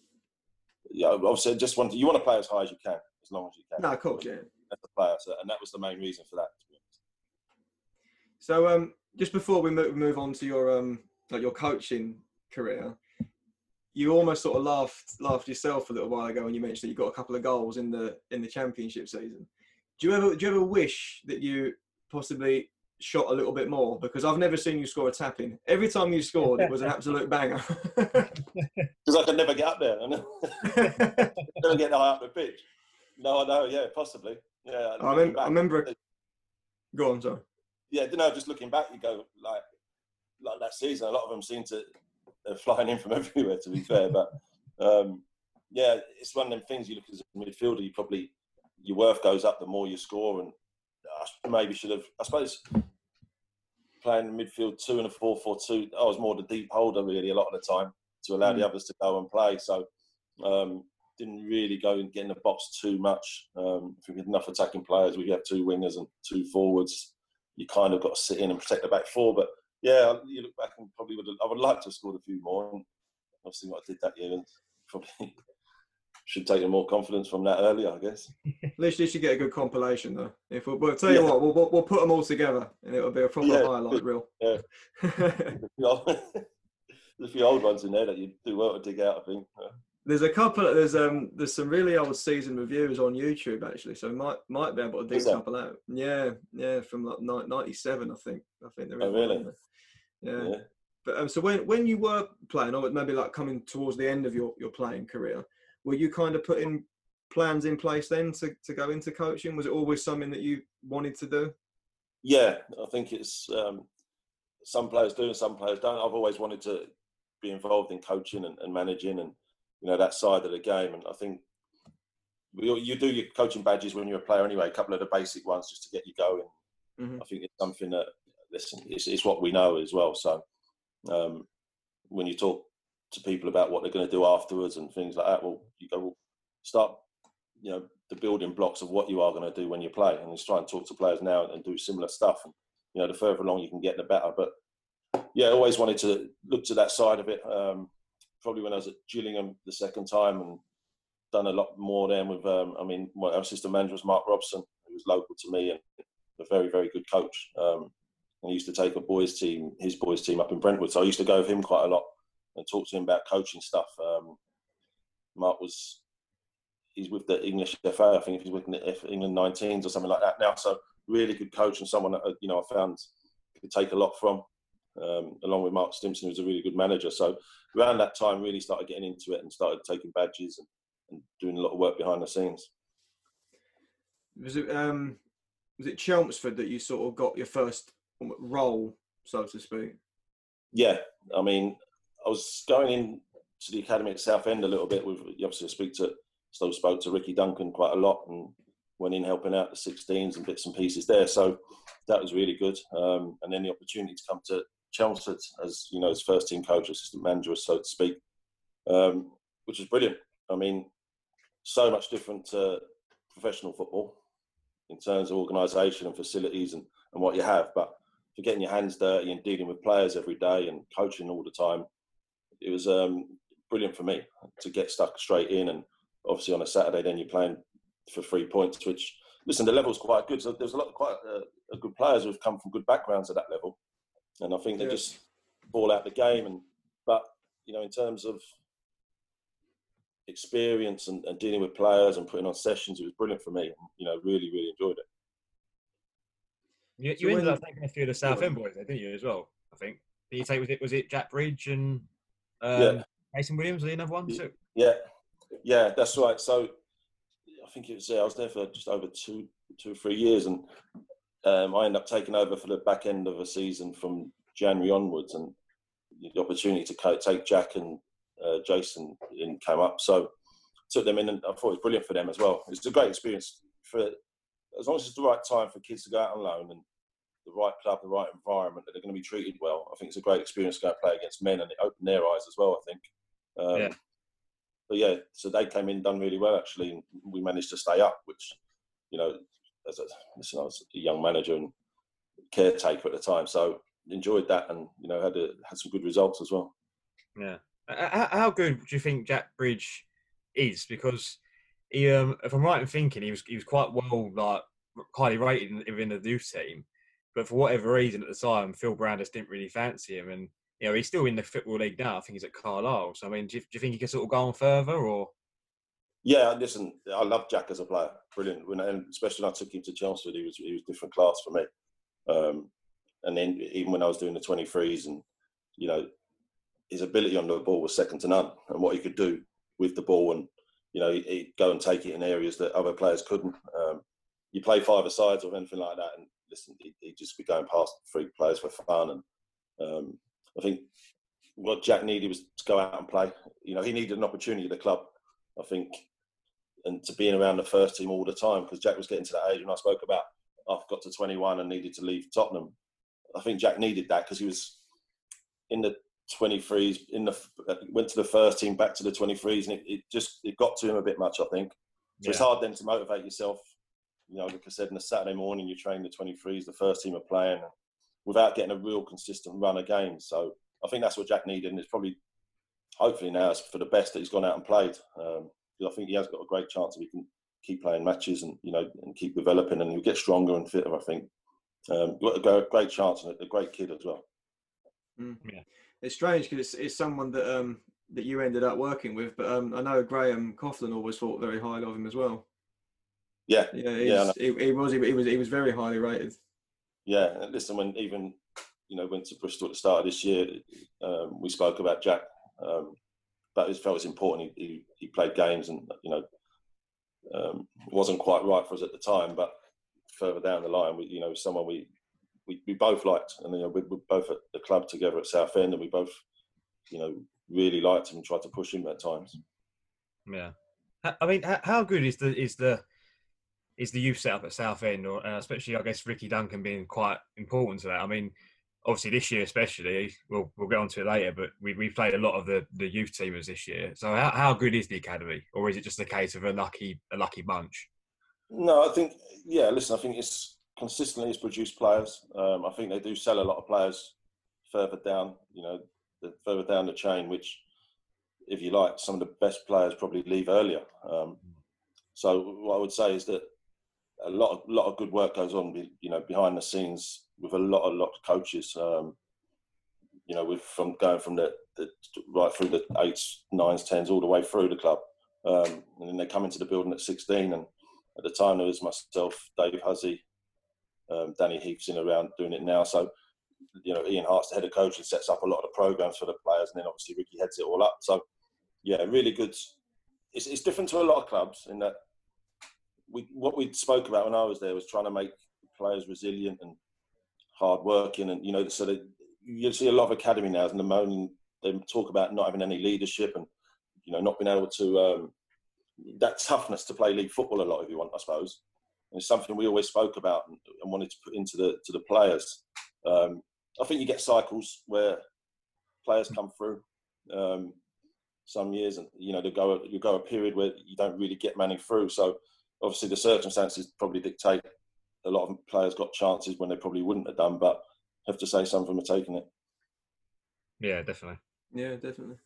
Yeah, obviously, just want to, you want to play as high as you can, as long as you can. No, of course, yeah. As a player, so, and that was the main reason for that. So, um, just before we move on to your um, like your coaching career, you almost sort of laughed laughed yourself a little while ago when you mentioned that you got a couple of goals in the in the championship season. Do you ever do you ever wish that you possibly shot a little bit more because I've never seen you score a tap in. Every time you scored, it was an absolute banger. [LAUGHS] Because I could never get up there. I [LAUGHS] never get high up the pitch. No, I know. Yeah, possibly. Yeah. I, remember, I remember. Go on, sorry. Yeah, you know, just looking back, you go like, like that season. A lot of them seem to uh, flying in from [LAUGHS] everywhere. To be fair, but um, yeah, it's one of them things. You look as a midfielder, you probably your worth goes up the more you score, and I maybe should have. I suppose playing midfield two and a four four two. I was more the deep holder really a lot of the time to allow mm. the others to go and play. So um, didn't really go and get in the box too much. Um, if we had enough attacking players, we have two wingers and two forwards. You kind of got to sit in and protect the back four. But yeah, you look back and probably would. Have, I would like to have scored a few more. Obviously, what I did that year and [LAUGHS] probably should take more confidence from that earlier, I guess. At least you should get a good compilation, though. If we'll, we'll tell you yeah. what, we'll, we'll put them all together, and it'll be a proper yeah. highlight reel. [LAUGHS] Yeah. There's a few old ones in there that you do well to dig out. I think. There's a couple. There's um. There's some really old season reviews on YouTube actually, so might might be able to dig a couple out. Yeah, yeah, from like '97, I think. I think there is. Oh, really? Yeah. yeah. But um, so when when you were playing, or maybe like coming towards the end of your your playing career, were you kind of putting plans in place then to, to go into coaching? Was it always something that you wanted to do? Yeah, I think it's um, some players do and some players don't. I've always wanted to be involved in coaching and, and managing and you know that side of the game. And I think you do your coaching badges when you're a player anyway. A couple of the basic ones just to get you going. Mm-hmm. I think it's something that listen, it's, it's what we know as well. So um, when you talk to people about what they're going to do afterwards and things like that. Well, you go well, start, you know, the building blocks of what you are going to do when you play, and just try and talk to players now and do similar stuff. And you know, the further along you can get, the better. But yeah, I always wanted to look to that side of it. Um, probably when I was at Gillingham the second time and done a lot more then with. Um, I mean, my assistant manager was Mark Robson, who was local to me and a very very good coach. Um, he used to take a boys team, his boys team up in Brentwood. So I used to go with him quite a lot and talk to him about coaching stuff. Um, Mark was he's with the English FA. I think he's with the England 19s or something like that now. So really good coach and someone that uh, you know I found could take a lot from. Um, along with Mark Stimson, who's a really good manager. So around that time, really started getting into it and started taking badges and, and doing a lot of work behind the scenes. Was it um, was it Chelmsford that you sort of got your first role, so to speak? Yeah, I mean, I was going in to the academy at Southend a little bit with obviously I speak to still spoke to Ricky Duncan quite a lot and went in helping out the 16s and bits and pieces there. So that was really good. Um, and then the opportunity to come to Chelmsford as you know as first team coach, assistant manager, so to speak, um, which is brilliant. I mean, so much different to professional football in terms of organisation and facilities and, and what you have. But for getting your hands dirty and dealing with players every day and coaching all the time, it was um, brilliant for me to get stuck straight in. And obviously on a Saturday, then you're playing for three points, which listen, the level's quite good. So there's a lot of quite uh, good players who've come from good backgrounds at that level, and I think they just ball out the game. And but you know, in terms of experience and, and, dealing with players and putting on sessions, it was brilliant for me. You know, really, really enjoyed it. You, you so ended up taking a few of the Southend boys there, didn't you, as well? I think. Did you take was it was it Jack Bridge and um, yeah. Mason Williams? Was he another one too? Yeah, yeah, that's right. So I think it was I was there for just over two, two or three years, and um, I ended up taking over for the back end of a season from January onwards, and the opportunity to take Jack and uh, Jason in came up. So took them in, and I thought it was brilliant for them as well. It's a great experience for as long as it's the right time for kids to go out on loan and the right club, the right environment, that they're going to be treated well. I think it's a great experience to go play against men, and it opened their eyes as well. I think. Um, yeah. But yeah, so they came in, done really well actually, and we managed to stay up, which you know, as a, listen, I was a young manager and caretaker at the time, so enjoyed that, and you know, had a, had some good results as well. Yeah. How, how good do you think Jack Bridge is? Because he, um, if I'm right in thinking, he was he was quite well like highly rated within the youth team, but for whatever reason at the time, Phil Brandis didn't really fancy him, and you know he's still in the football league now. I think he's at Carlisle. So I mean, do you, do you think he can sort of go on further, or? Yeah, listen, I love Jack as a player. Brilliant, when, and especially when I took him to Chelmsford, he was he was different class for me. Um, and then even when I was doing the 23s, and you know, his ability on the ball was second to none, and what he could do with the ball, and you know, he'd go and take it in areas that other players couldn't. Um, you play five sides or anything like that, and listen, he'd, he'd, just be going past three players for fun. And um, I think what Jack needed was to go out and play. You know, he needed an opportunity at the club, I think, and to being around the first team all the time because Jack was getting to that age when I spoke about I've got to 21 and needed to leave Tottenham. I think Jack needed that because he was in the 23s in the went to the first team back to the 23s and it, it just it got to him a bit much i think. So yeah. it's hard then to motivate yourself you know like i said in a saturday morning you train the 23s the first team are playing without getting a real consistent run of games. So i think that's what jack needed and it's probably hopefully now it's for the best that he's gone out and played um, i think he has got a great chance if he can keep playing matches and you know and keep developing and he'll get stronger and fitter i think. Um, got a great chance and a great kid as well. Mm. yeah it's strange because it's, it's someone that um that you ended up working with, but um I know Graham Coughlan always thought very highly of him as well. Yeah, yeah, yeah. He, he, was he, was he was very highly rated. Yeah, and listen, when even you know went to Bristol at the start of this year, um, we spoke about Jack. Um, but it felt it was important. He, he, he played games, and you know, um, wasn't quite right for us at the time. But further down the line, we you know someone we we, we both liked, and you know, we were both at the club together at Southend, and we both, you know, really liked him and tried to push him at times. Yeah, I mean, how good is the is the is the youth setup at Southend, or uh, especially I guess Ricky Duncan being quite important to that. I mean, obviously this year especially, we'll we'll get onto it later, but we we played a lot of the the youth teamers this year. So how how good is the academy, or is it just a case of a lucky a lucky bunch? No, I think yeah. Listen, I think it's consistently has produced players. Um, I think they do sell a lot of players further down, you know, the, further down the chain, which, if you like, some of the best players probably leave earlier. Um, so what I would say is that a lot of lot of good work goes on, you know, behind the scenes with a lot a lot of coaches. Um, you know, with from going from the, the, right through the eights, nines, tens, all the way through the club, um, and then they come into the building at 16. And at the time, there was myself, Dave Huzzy, um, Danny Heath's in around doing it now. So, you know, Ian Hart's the head of coaching, sets up a lot of the programs for the players, and then obviously Ricky heads it all up. So, yeah, really good. It's, it's different to a lot of clubs in that we what we spoke about when I was there was trying to make players resilient and hard working, and you know, so that you see a lot of academy now, and the moment they talk about not having any leadership and you know not being able to um, that toughness to play league football a lot if you want, I suppose. And it's something we always spoke about and, and wanted to put into the to the players. Um, I think you get cycles where players come through. Um, some years, and you know, they go you go a period where you don't really get many through. So obviously, the circumstances probably dictate a lot of players got chances when they probably wouldn't have done. But I have to say, some of them are taking it. Yeah, definitely. Yeah, definitely.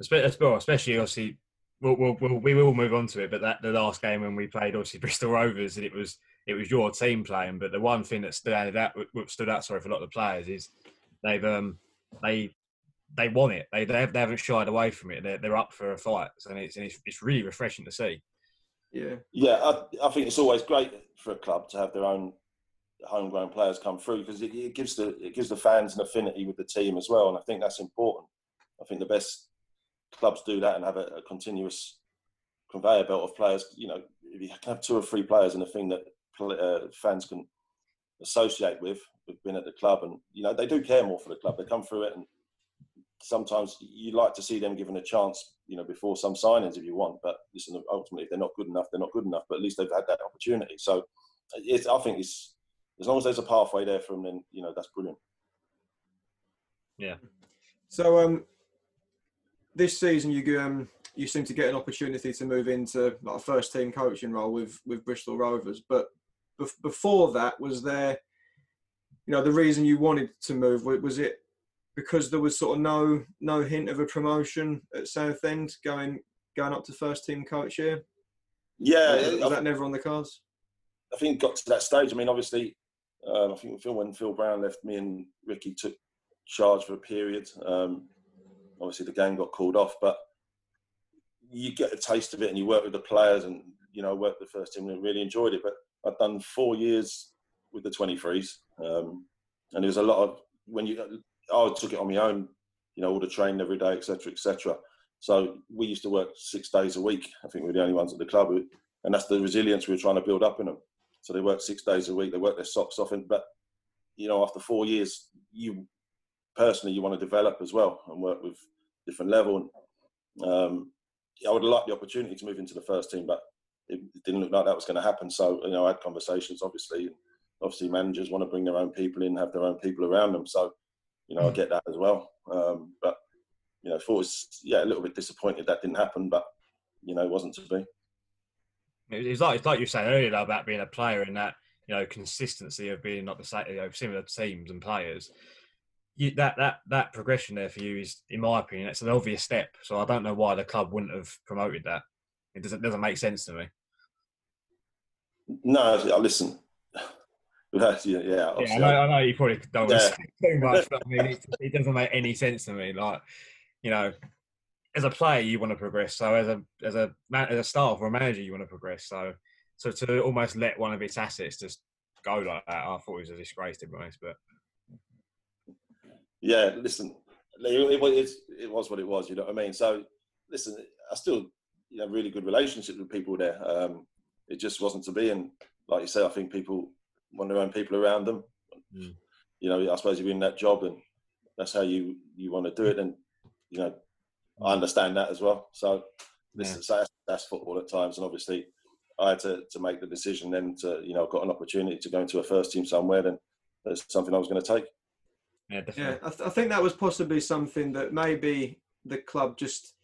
Especially, obviously, we'll, we'll, we'll, we will move on to it. But that the last game when we played, obviously [LAUGHS] Bristol Rovers, and it was it was your team playing. But the one thing that stood out, that stood out, sorry, for a lot of the players is they've um they they want it. They they, have, they haven't shied away from it. They're, they're up for a fight, and it's and it's, it's really refreshing to see. Yeah, yeah. I, I think it's always great for a club to have their own homegrown players come through because it, it, gives the it gives the fans an affinity with the team as well, and I think that's important. I think the best clubs do that and have a, a continuous conveyor belt of players. You know, if you can have two or three players and a thing that uh, fans can associate with, have been at the club, and you know they do care more for the club. They come through it, and sometimes you like to see them given a chance. You know, before some signings if you want, but listen, ultimately if they're not good enough, they're not good enough. But at least they've had that opportunity. So, I think it's as long as there's a pathway there for them, then you know that's brilliant. Yeah. So um, this season you um you seem to get an opportunity to move into like a first team coaching role with with Bristol Rovers, but bef- before that, was there, you know, the reason you wanted to move was it because there was sort of no no hint of a promotion at Southend going going up to first team coach here? Yeah, was, was that never on the cards? I think it got to that stage. I mean, obviously, um, I think when Phil Brown left, me and Ricky took charge for a period. Um, obviously, the game got called off, but you get a taste of it, and you work with the players, and you know, work the first team, and really enjoyed it. But I've done four years with the 23s, um, and there was a lot of when you. I took it on my own, you know, all the training every day, etc., etc. So we used to work six days a week. I think we were the only ones at the club, and that's the resilience we were trying to build up in them. So they work six days a week. They work their socks off. And, but, you know, after four years, you personally, you want to develop as well and work with different level. Um, I would have liked the opportunity to move into the first team, but it didn't look like that was going to happen. So, you know, I had conversations, obviously. Obviously, managers want to bring their own people in, have their own people around them. So, you know, I get that as well. Um, but, you know, I thought it was, yeah, a little bit disappointed that didn't happen, but, you know, it wasn't to be it's like it's like you were saying earlier about being a player and that you know consistency of being not the same, you know, similar teams and players. You, that that that progression there for you is, in my opinion, it's an obvious step. So I don't know why the club wouldn't have promoted that. It doesn't doesn't make sense to me. No, I listen. [SIGHS] yeah, yeah, yeah I, know, I know you probably don't yeah. too much, but I mean, [LAUGHS] it, it doesn't make any sense to me. Like, you know, as a player you want to progress. So as a as a as a staff or a manager you want to progress. So so to almost let one of its assets just go like that, I thought it was a disgrace to be honest. But yeah, listen, it, it, it was what it was. You know what I mean? So listen, I still you know really good relationships with people there. Um, it just wasn't to be, and like you say, I think people want their own people around them. Mm. You know, I suppose you're in that job, and that's how you you want to do it. And you know, I understand that as well. So this yeah. is that's, that's football at times, and obviously I had to, to make the decision then to you know got an opportunity to go into a first team somewhere. Then that's something I was going to take. Yeah. Yeah, I, th- I think that was possibly something that maybe the club just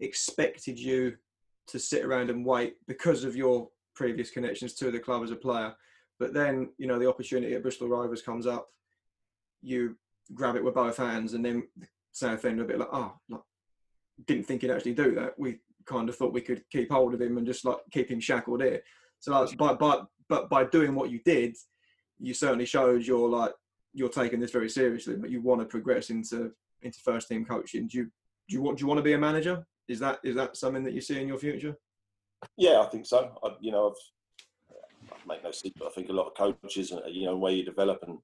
expected you to sit around and wait because of your previous connections to the club as a player. But then, you know, the opportunity at Bristol Rovers comes up, you grab it with both hands, and then Southend a bit like, oh, like, didn't think he'd actually do that. We kind of thought we could keep hold of him and just like keep him shackled here. So that's by but but by doing what you did, you certainly showed you're like you're taking this very seriously, but you want to progress into into first team coaching. Do you do you want do you want to be a manager? Is that is that something that you see in your future? Yeah, I think so. I, you know, I've I make no secret. I think a lot of coaches, uh, you know, where you develop and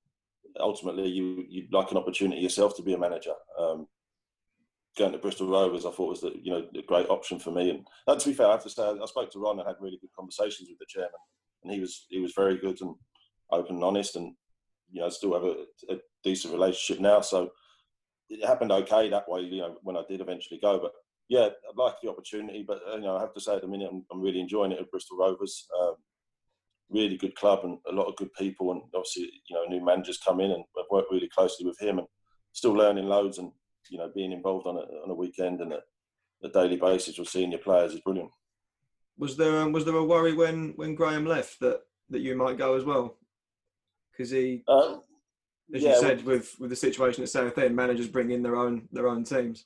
ultimately you you like an opportunity yourself to be a manager. Um, going to Bristol Rovers, I thought was the you know a great option for me. And, and to be fair, I have to say, I spoke to Ron and had really good conversations with the chairman, and he was he was very good and open and honest, and you know still have a, a decent relationship now. So it happened okay that way. You know when I did eventually go, but yeah, I'd like the opportunity, but uh, you know, I have to say at the minute I'm, I'm really enjoying it at Bristol Rovers. Um, really good club and a lot of good people, and obviously you know new managers come in and I've worked really closely with him and still learning loads and you know being involved on a on a weekend and a, a daily basis with senior players is brilliant. Was there um, was there a worry when when Graham left that that you might go as well? Because he, Um, as yeah, you said, with with the situation at Southend, managers bring in their own their own teams.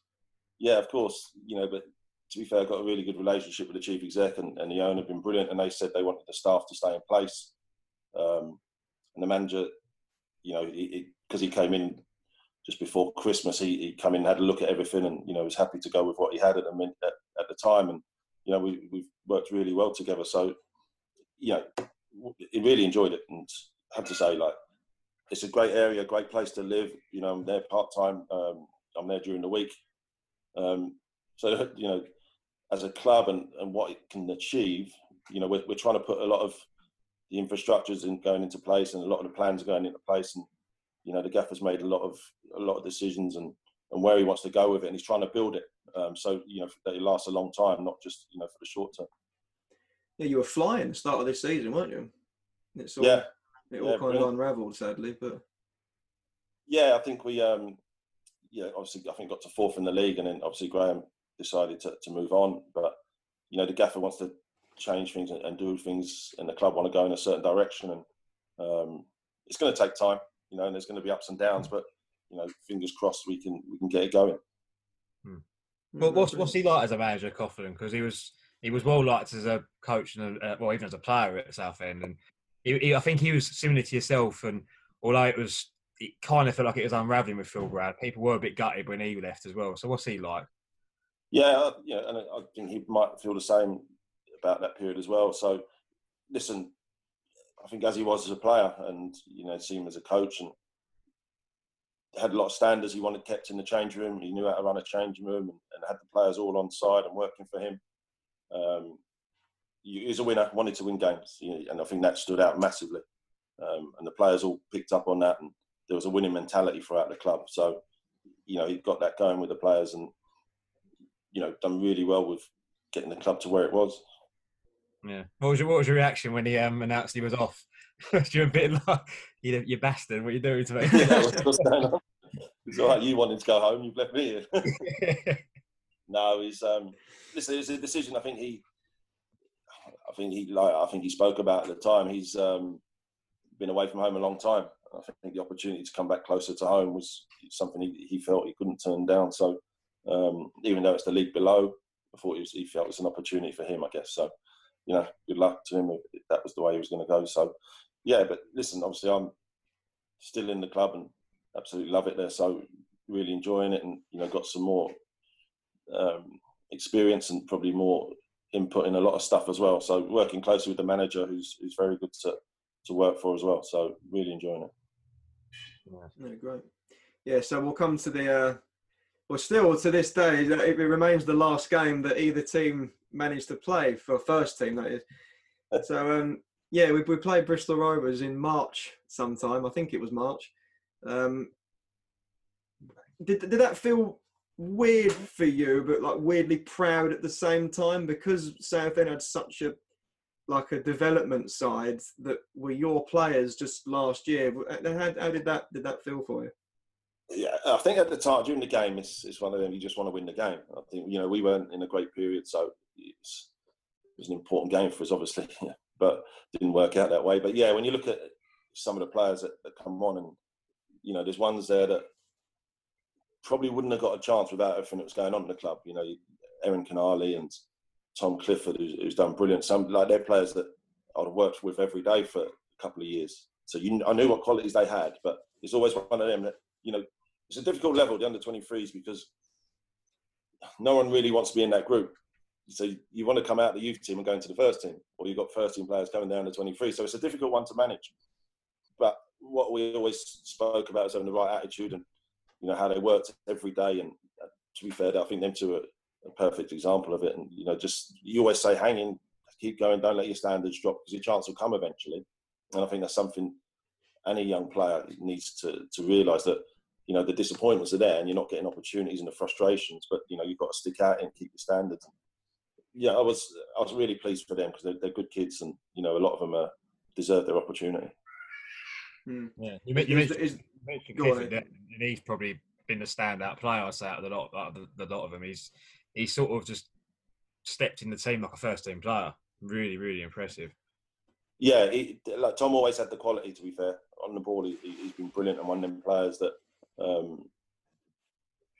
Yeah, of course. You know, but to be fair, I've got a really good relationship with the chief exec and, and the owner have been brilliant. And they said they wanted the staff to stay in place. Um, and the manager, you know, because he, he, came in just before Christmas, he, he come in, had a look at everything, and you know, was happy to go with what he had at the at, at the time. And you know, we we've worked really well together. So, you know, he really enjoyed it, and I have to say, like, it's a great area, great place to live. You know, I'm there part time. Um, I'm there during the week. Um, so you know, as a club and, and what it can achieve, you know, we're, we're trying to put a lot of the infrastructures in going into place and a lot of the plans are going into place. And you know, the gaffer's made a lot of a lot of decisions and and where he wants to go with it, and he's trying to build it. Um, so you know that it lasts a long time, not just you know for the short term. Yeah, you were flying the start of this season, weren't you? It's all, yeah, it all yeah, kind brilliant. of unravelled, sadly. But yeah, I think we, um, yeah, obviously, I think got to fourth in the league, and then obviously Graham decided to, to move on. But you know, the gaffer wants to change things and, and do things, and the club want to go in a certain direction, and um, it's going to take time, you know, and there's going to be ups and downs. But you know, fingers crossed, we can we can get it going. But what's what's he like as a manager, Coughlan? Because he was he was well liked as a coach and a, uh, well even as a player at Southend, and he, he, I think he was similar to yourself. And although it was, it kind of felt like it was unraveling with Phil Brad. People were a bit gutted when he left as well. So what's he like? Yeah, yeah, and I think he might feel the same about that period as well. So, listen, I think as he was as a player, and you know, see him as a coach, and had a lot of standards he wanted kept in the change room. He knew how to run a change room, and, and had the players all on side and working for him. Um, he was a winner, wanted to win games, and I think that stood out massively. Um, and the players all picked up on that, and there was a winning mentality throughout the club. So, you know, he got that going with the players, and you know, done really well with getting the club to where it was. Yeah. What was your What was your reaction when he um, announced he was off? [LAUGHS] You're a bit like you, you bastard. What are you doing to me? [LAUGHS] yeah, what's going on? It's all right. You wanted to go home. You've left me here. [LAUGHS] no, he's um. Listen, it's a decision. I think he. I think he like. I think he spoke about at the time. He's um, been away from home a long time. I think the opportunity to come back closer to home was something he, he felt he couldn't turn down. So um, even though it's the league below, I thought he, was, he felt it was an opportunity for him. I guess so. You know, good luck to him if that was the way he was going to go. So yeah, but listen, obviously I'm still in the club and absolutely love it there. So really enjoying it, and you know, got some more um, experience and probably more input in a lot of stuff as well. So working closely with the manager, who's who's very good to to work for as well. So really enjoying it. Yeah, great. Yeah, so we'll come to the. Uh, well, still to this day, it remains the last game that either team managed to play for first team. That is. [LAUGHS] So um, yeah, we, we played Bristol Rovers in March sometime. I think it was March. Um, did did that feel weird for you, but like weirdly proud at the same time because Southend had such a like a development side that were your players just last year. Uh, how, how did that did that feel for you? Yeah, I think at the time during the game, it's, it's one of them. You just want to win the game. I think you know we weren't in a great period, so it's, it was an important game for us, obviously, [LAUGHS] but didn't work out that way. But yeah, when you look at some of the players that, that come on, and you know, there's ones there that probably wouldn't have got a chance without everything that was going on in the club. You know, Aaron Canali and Tom Clifford, who's, who's, done brilliant. Some like they're players that I'd worked with every day for a couple of years. So you, I knew what qualities they had, but it's always one of them that you know it's a difficult level, the under 23s, because no one really wants to be in that group. So you want to come out of the youth team and go into the first team, or you've got first team players coming down to 23. So it's a difficult one to manage. But what we always spoke about is having the right attitude and you know how they worked every day. And uh, to be fair, I think them two are a perfect example of it. And you know, just you always say, hang in, keep going, don't let your standards drop because your chance will come eventually. And I think that's something any young player needs to to realise that you know the disappointments are there, and you're not getting opportunities and the frustrations. But you know you've got to stick out and keep your standards. Yeah, I was I was really pleased for them because they're, they're good kids, and you know a lot of them uh, deserve their opportunity. Mm. Yeah, you, mean, you, mentioned, is, you mentioned Clifford, and he's probably been the standout player. I say out of the lot, out of the, the lot of them, he's he's sort of just stepped in the team like a first team player. Really, really impressive. Yeah, he, like Tom always had the quality. To be fair, on the ball, he, has been brilliant and one of them players that um,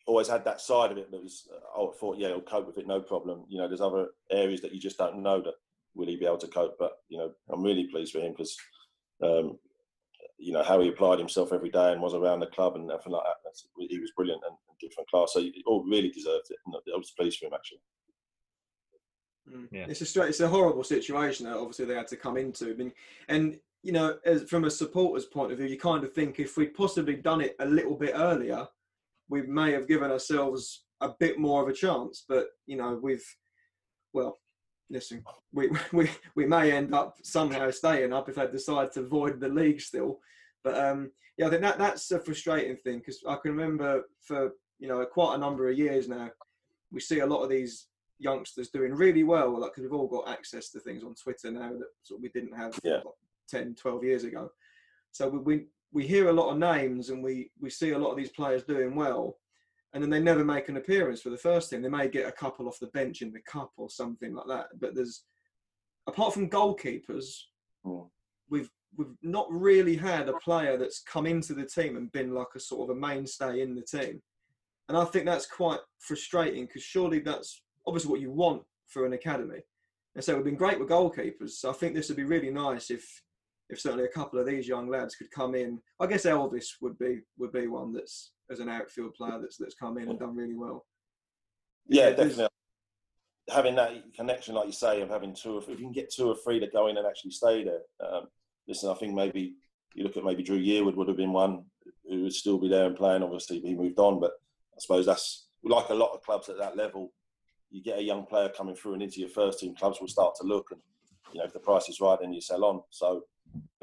always had that side of it that was. Oh, I thought, yeah, he'll cope with it, no problem. You know, there's other areas that you just don't know that will he be able to cope. But you know, I'm really pleased for him because um, you know how he applied himself every day and was around the club and everything like that. That's, he was brilliant and, different class. So he all really deserved it. And I was pleased for him actually. Mm. Yeah. It's a it's a horrible situation that obviously they had to come into. I mean, and you know, as from a supporter's point of view, you kind of think if we'd possibly done it a little bit earlier, we may have given ourselves a bit more of a chance. But you know, we've well, listen, we [LAUGHS] we we may end up somehow staying up if they decide to avoid the league still. But um, yeah, I think that that's a frustrating thing because I can remember for you know quite a number of years now, we see a lot of these youngsters doing really well, like because we've all got access to things on Twitter now that sort of we didn't have yeah. like 10, 12 years ago. So we, we we hear a lot of names and we we see a lot of these players doing well, and then they never make an appearance for the first team. They may get a couple off the bench in the cup or something like that. But there's apart from goalkeepers, mm. we've we've not really had a player that's come into the team and been like a sort of a mainstay in the team. And I think that's quite frustrating because surely that's obviously what you want for an academy. And so we've been great with goalkeepers. So I think this would be really nice if if certainly a couple of these young lads could come in. I guess Elvis would be would be one that's as an outfield player that's that's come in and done really well. Yeah, yeah definitely. Having that connection, like you say, of having two, or if you can get two or three to go in and actually stay there. Um, listen, I think maybe you look at maybe Dru Yearwood would have been one who would still be there and playing. Obviously, he moved on, but I suppose that's like a lot of clubs at that level. You get a young player coming through and into your first team, clubs will start to look, and you know if the price is right, then you sell on. So,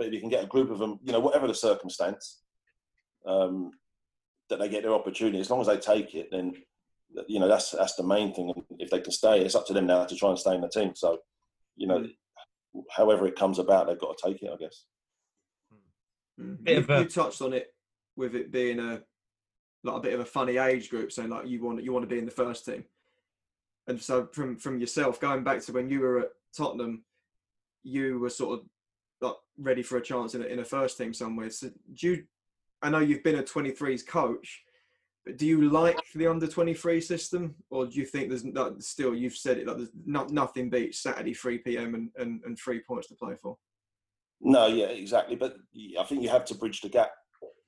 but if you can get a group of them, you know, whatever the circumstance, um, that they get their opportunity. As long as they take it, then you know that's that's the main thing. And if they can stay, it's up to them now to try and stay in the team. So, you know, however it comes about, they've got to take it, I guess. Mm-hmm. You, you, touched on it with it being a like a bit of a funny age group, saying like you want you want to be in the first team. And so from from yourself, going back to when you were at Tottenham, you were sort of like ready for a chance in a, in a first team somewhere. So do you I know you've been a 23s coach, but do you like the under 23 system, or do you think there's still you've said it like there's not, nothing beats Saturday 3 p.m. And, and, and three points to play for? No, yeah, exactly. But I think you have to bridge the gap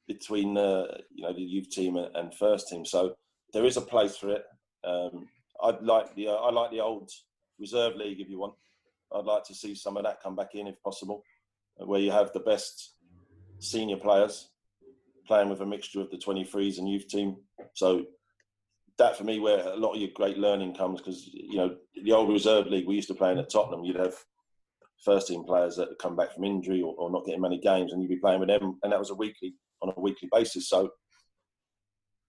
between uh, you know the youth team and first team. So there is a place for it. Um, I'd like the uh, I like the old reserve league if you want. I'd like to see some of that come back in if possible, where you have the best senior players playing with a mixture of the 23s and youth team. So that for me, where a lot of your great learning comes, because you know the old reserve league we used to play in at Tottenham, you'd have first team players that come back from injury or, or, not getting many games, and you'd be playing with them, and that was a weekly on a weekly basis. So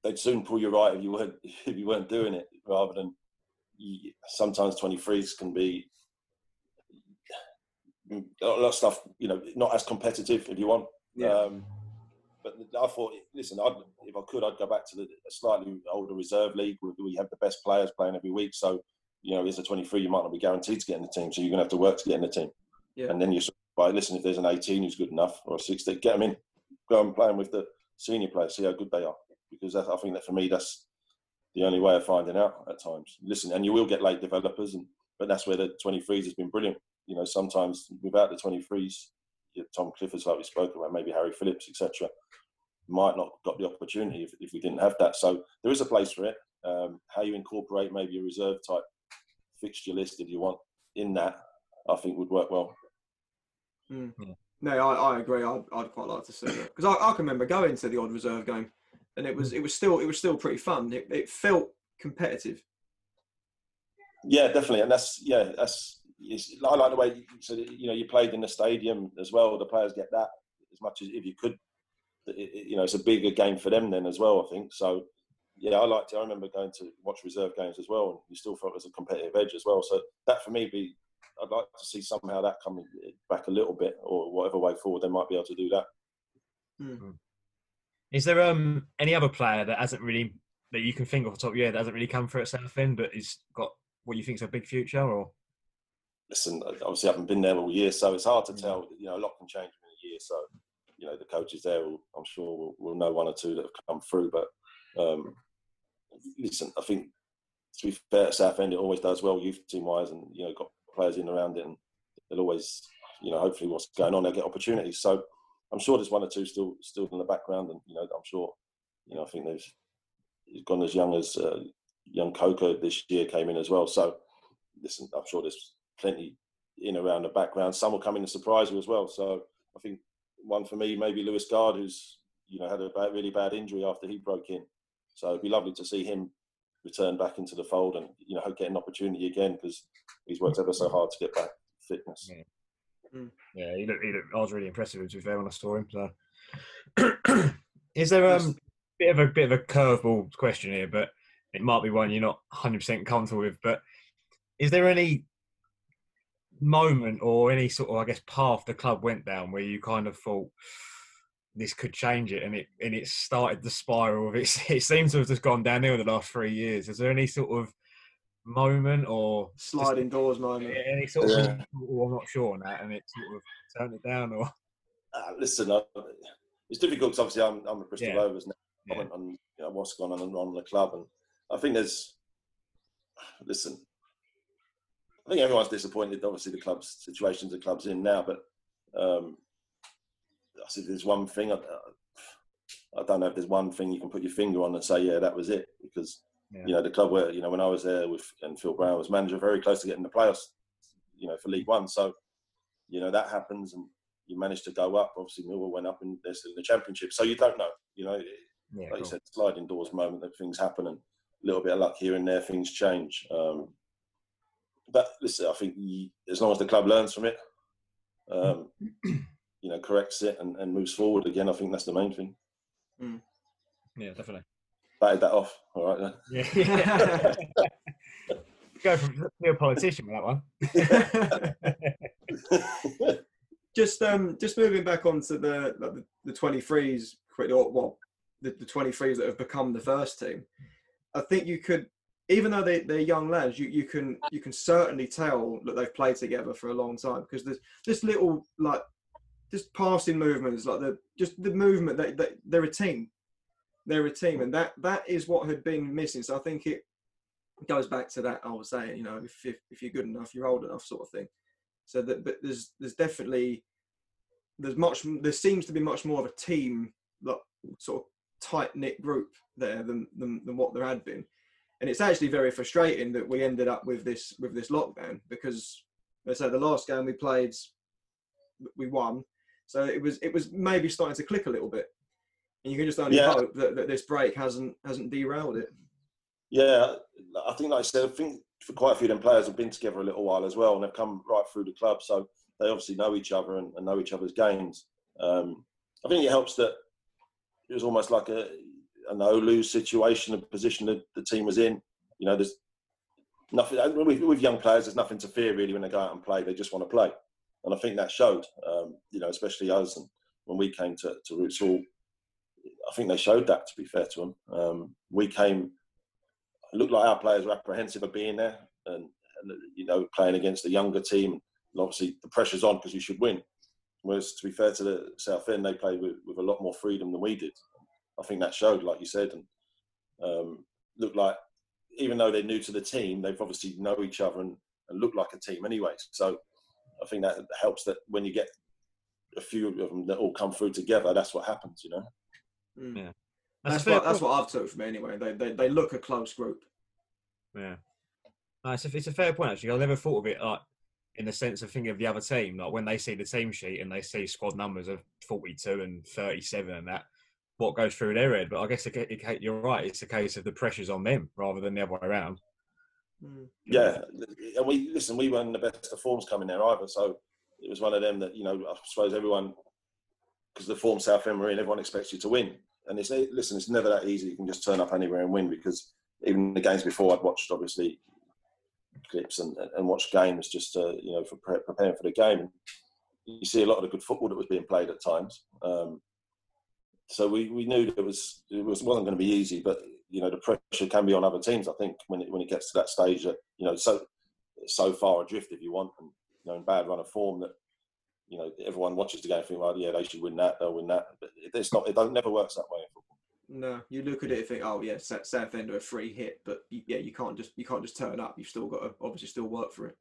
they'd soon pull you right if you weren't [LAUGHS] if you weren't doing it, rather than you, sometimes 23s can be a lot of stuff, you know, not as competitive if you want. Yeah. Um, but I thought, listen, I'd, if I could, I'd go back to the slightly older reserve league where we have the best players playing every week. So, you know, as a 23, you might not be guaranteed to get in the team. So you're going to have to work to get in the team. Yeah. And then you by listen, if there's an 18 who's good enough or a 16, get them in, go and play them with the senior players, see how good they are. Because I think that for me, that's the only way of finding out at times. Listen, and you will get late developers, and but that's where the 23s has been brilliant. You know, sometimes without the 23s, Tom Clifford's like we spoke about, maybe Harry Phillips, etc might not got the opportunity if, if we didn't have that. So there is a place for it. Um, how you incorporate maybe a reserve type fixture list if you want in that, I think would work well. Mm. Yeah. No, I, I agree. I'd, I'd, quite like to see it because I, I, can remember going to the odd reserve game, and it was it was still it was still pretty fun. It, it felt competitive. Yeah, definitely, and that's yeah, that's I like the way you, so you know you played in the stadium as well. The players get that as much as if you could it, you know, it's a bigger game for them then as well. I think so. Yeah, I liked it. I remember going to watch reserve games as well, and you still felt there's a competitive edge as well. So that for me, be I'd like to see somehow that coming back a little bit, or whatever way forward they might be able to do that. Mm. Is there um any other player that hasn't really that you can think off the top of your head that hasn't really come for itself in, but he's got what you think is a big future? Or listen, obviously I haven't been there all year, so it's hard to mm. tell. You know, a lot can change in a year. So you know, the coaches there, will, I'm sure, will, will, know one or two that have come through. But um, listen, I think to be fair, Southend it always does well youth team wise, and you know, got players in around it, and they'll always, you know, hopefully what's going on, they'll get opportunities. So I'm sure there's one or two still still in the background, and you know, I'm sure, you know, I think they've he's gone as young as uh, young Coco this year came in as well. So listen, I'm sure there's plenty in around the background. Some will come in and surprise you as well. So I think one for me, maybe Lewis Gard, who's you know had a bad, really bad injury after he broke in. So it'd be lovely to see him return back into the fold and you know get an opportunity again because he's worked ever so hard to get back fitness. Yeah, mm. yeah he, looked, he looked, I was really impressed with him to be fair when I saw him. So [CLEARS THROAT] is there um bit of a bit of a curveball question here, but it might be one you're not 100 percent comfortable with. But is there any moment or any sort of I guess path the club went down where you kind of thought this could change it and it and it started the spiral of it [LAUGHS] it seems to have just gone downhill the last three years is there any sort of moment or sliding just, doors moment any sort yeah. of I'm not sure on that and it sort of turned it down or uh, listen uh, it's difficult because obviously I'm, I'm a Bristol yeah. Rovers now yeah. comment on you know, what's going on on the club and I think there's listen I think everyone's disappointed. Obviously, the club's situations the club's in now, but um, I said there's one thing. I, I, don't know if there's one thing you can put your finger on and say, yeah, that was it, because yeah. you know the club where you know when I was there with and Phil Brown was manager, very close to getting the playoffs, you know, for League One. So you know that happens, and you managed to go up. Obviously, Millwall went up, and they're still in the Championship. So you don't know, you know. Yeah, like cool. you said, sliding doors moment that things happen, and a little bit of luck here and there, things change. Um, but listen, I think as long as the club learns from it, um, [CLEARS THROAT] you know, corrects it and, and, moves forward again, I think that's the main thing. Mm. Yeah, definitely. Batted that off. All right then. Yeah. [LAUGHS] Go from be a politician with that one. [LAUGHS] just um, just moving back onto the the, the 23s, or well, the, the 23s that have become the first team. I think you could even though they, they're young lads, you, you can you can certainly tell that they've played together for a long time because there's this little like just passing movements like the just the movement that, that they're a team. They're a team and that that is what had been missing. So i think it goes back to that i was saying you know if, if, if you're good enough you're old enough sort of thing. So that but there's there's definitely there's much there seems to be much more of a team like sort of tight knit group there than, than than what there had been and it's actually very frustrating that we ended up with this with this lockdown because let's say the last game we played we won. So it was it was maybe starting to click a little bit. And you can just only yeah. hope that, that this break hasn't hasn't derailed it. Yeah. I think like i said i think for quite a few of them players have been together a little while as well and they've come right through the club. So they obviously know each other and, and know each other's games. Um, i think it helps that it was almost like a no lose situation, a position that the team was in. You know, there's nothing with, with, young players. There's nothing to fear really when they go out and play. They just want to play, and I think that showed. Um, you know, especially us and when we came to to Roots Hall, I think they showed that. To be fair to them, um, we came. It looked like our players were apprehensive of being there, and, and you know, playing against a younger team. And obviously, the pressure's on because you should win. Whereas, to be fair to the Southend, they played with, with a lot more freedom than we did. I think that showed, like you said, and um, looked like even though they're new to the team, they've obviously know each other and, and look like a team anyway. So I think that helps that when you get a few of them that all come through together, that's what happens, you know. Mm. Yeah, that's, that's what that's what I've took from it anyway. They, they they look a close group. Yeah, no, it's a, it's a fair point actually. I never thought of it like in the sense of thinking of the other team, like when they see the team sheet and they see squad numbers of forty two and thirty seven and that what goes through their head. But I guess it, it, you're right. It's a case of the pressures on them rather than the other way around. Hmm. Yeah, and we listen. We weren't the best of forms coming there either, so it was one of them that you know. I suppose everyone because the form Southend were in, everyone expects you to win. And it's listen, it's never that easy. You can just turn up anywhere and win because even the games before I'd watched obviously clips and, and watched games just uh, you know for pre- preparing for the game. And you see a lot of the good football that was being played at times. Um, so we, we knew it was it was wasn't going to be easy, but you know the pressure can be on other teams. I think when it when it gets to that stage that you know so so far adrift if you want, and you know in bad run of form that you know everyone watches the game and think, well, yeah, they should win that, they'll win that. But it's not. It don't never works that way in football. No, you look at it and think, oh yeah, Southend are a free hit, but yeah, you can't just you can't just turn up. You've still got to obviously still work for it.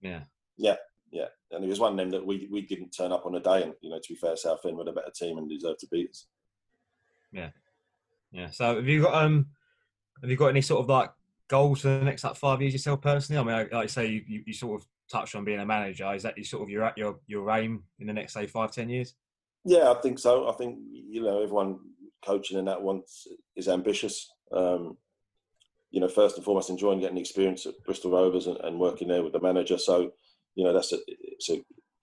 Yeah. Yeah, yeah, and it was one of them that we we didn't turn up on a day, and you know, to be fair, Southend were a better team and deserved to beat us. Yeah, yeah. So have you got um have you got any sort of like goals for the next like five years yourself personally? I mean, like I say, you, you, you sort of touched on being a manager. Is that you sort of your at your your aim in the next say five ten years? Yeah, I think so. I think you know everyone coaching and that wants is ambitious. Um, you know, first and foremost, enjoying getting the experience at Bristol Rovers and, and working there with the manager. So, you know, that's a it's a,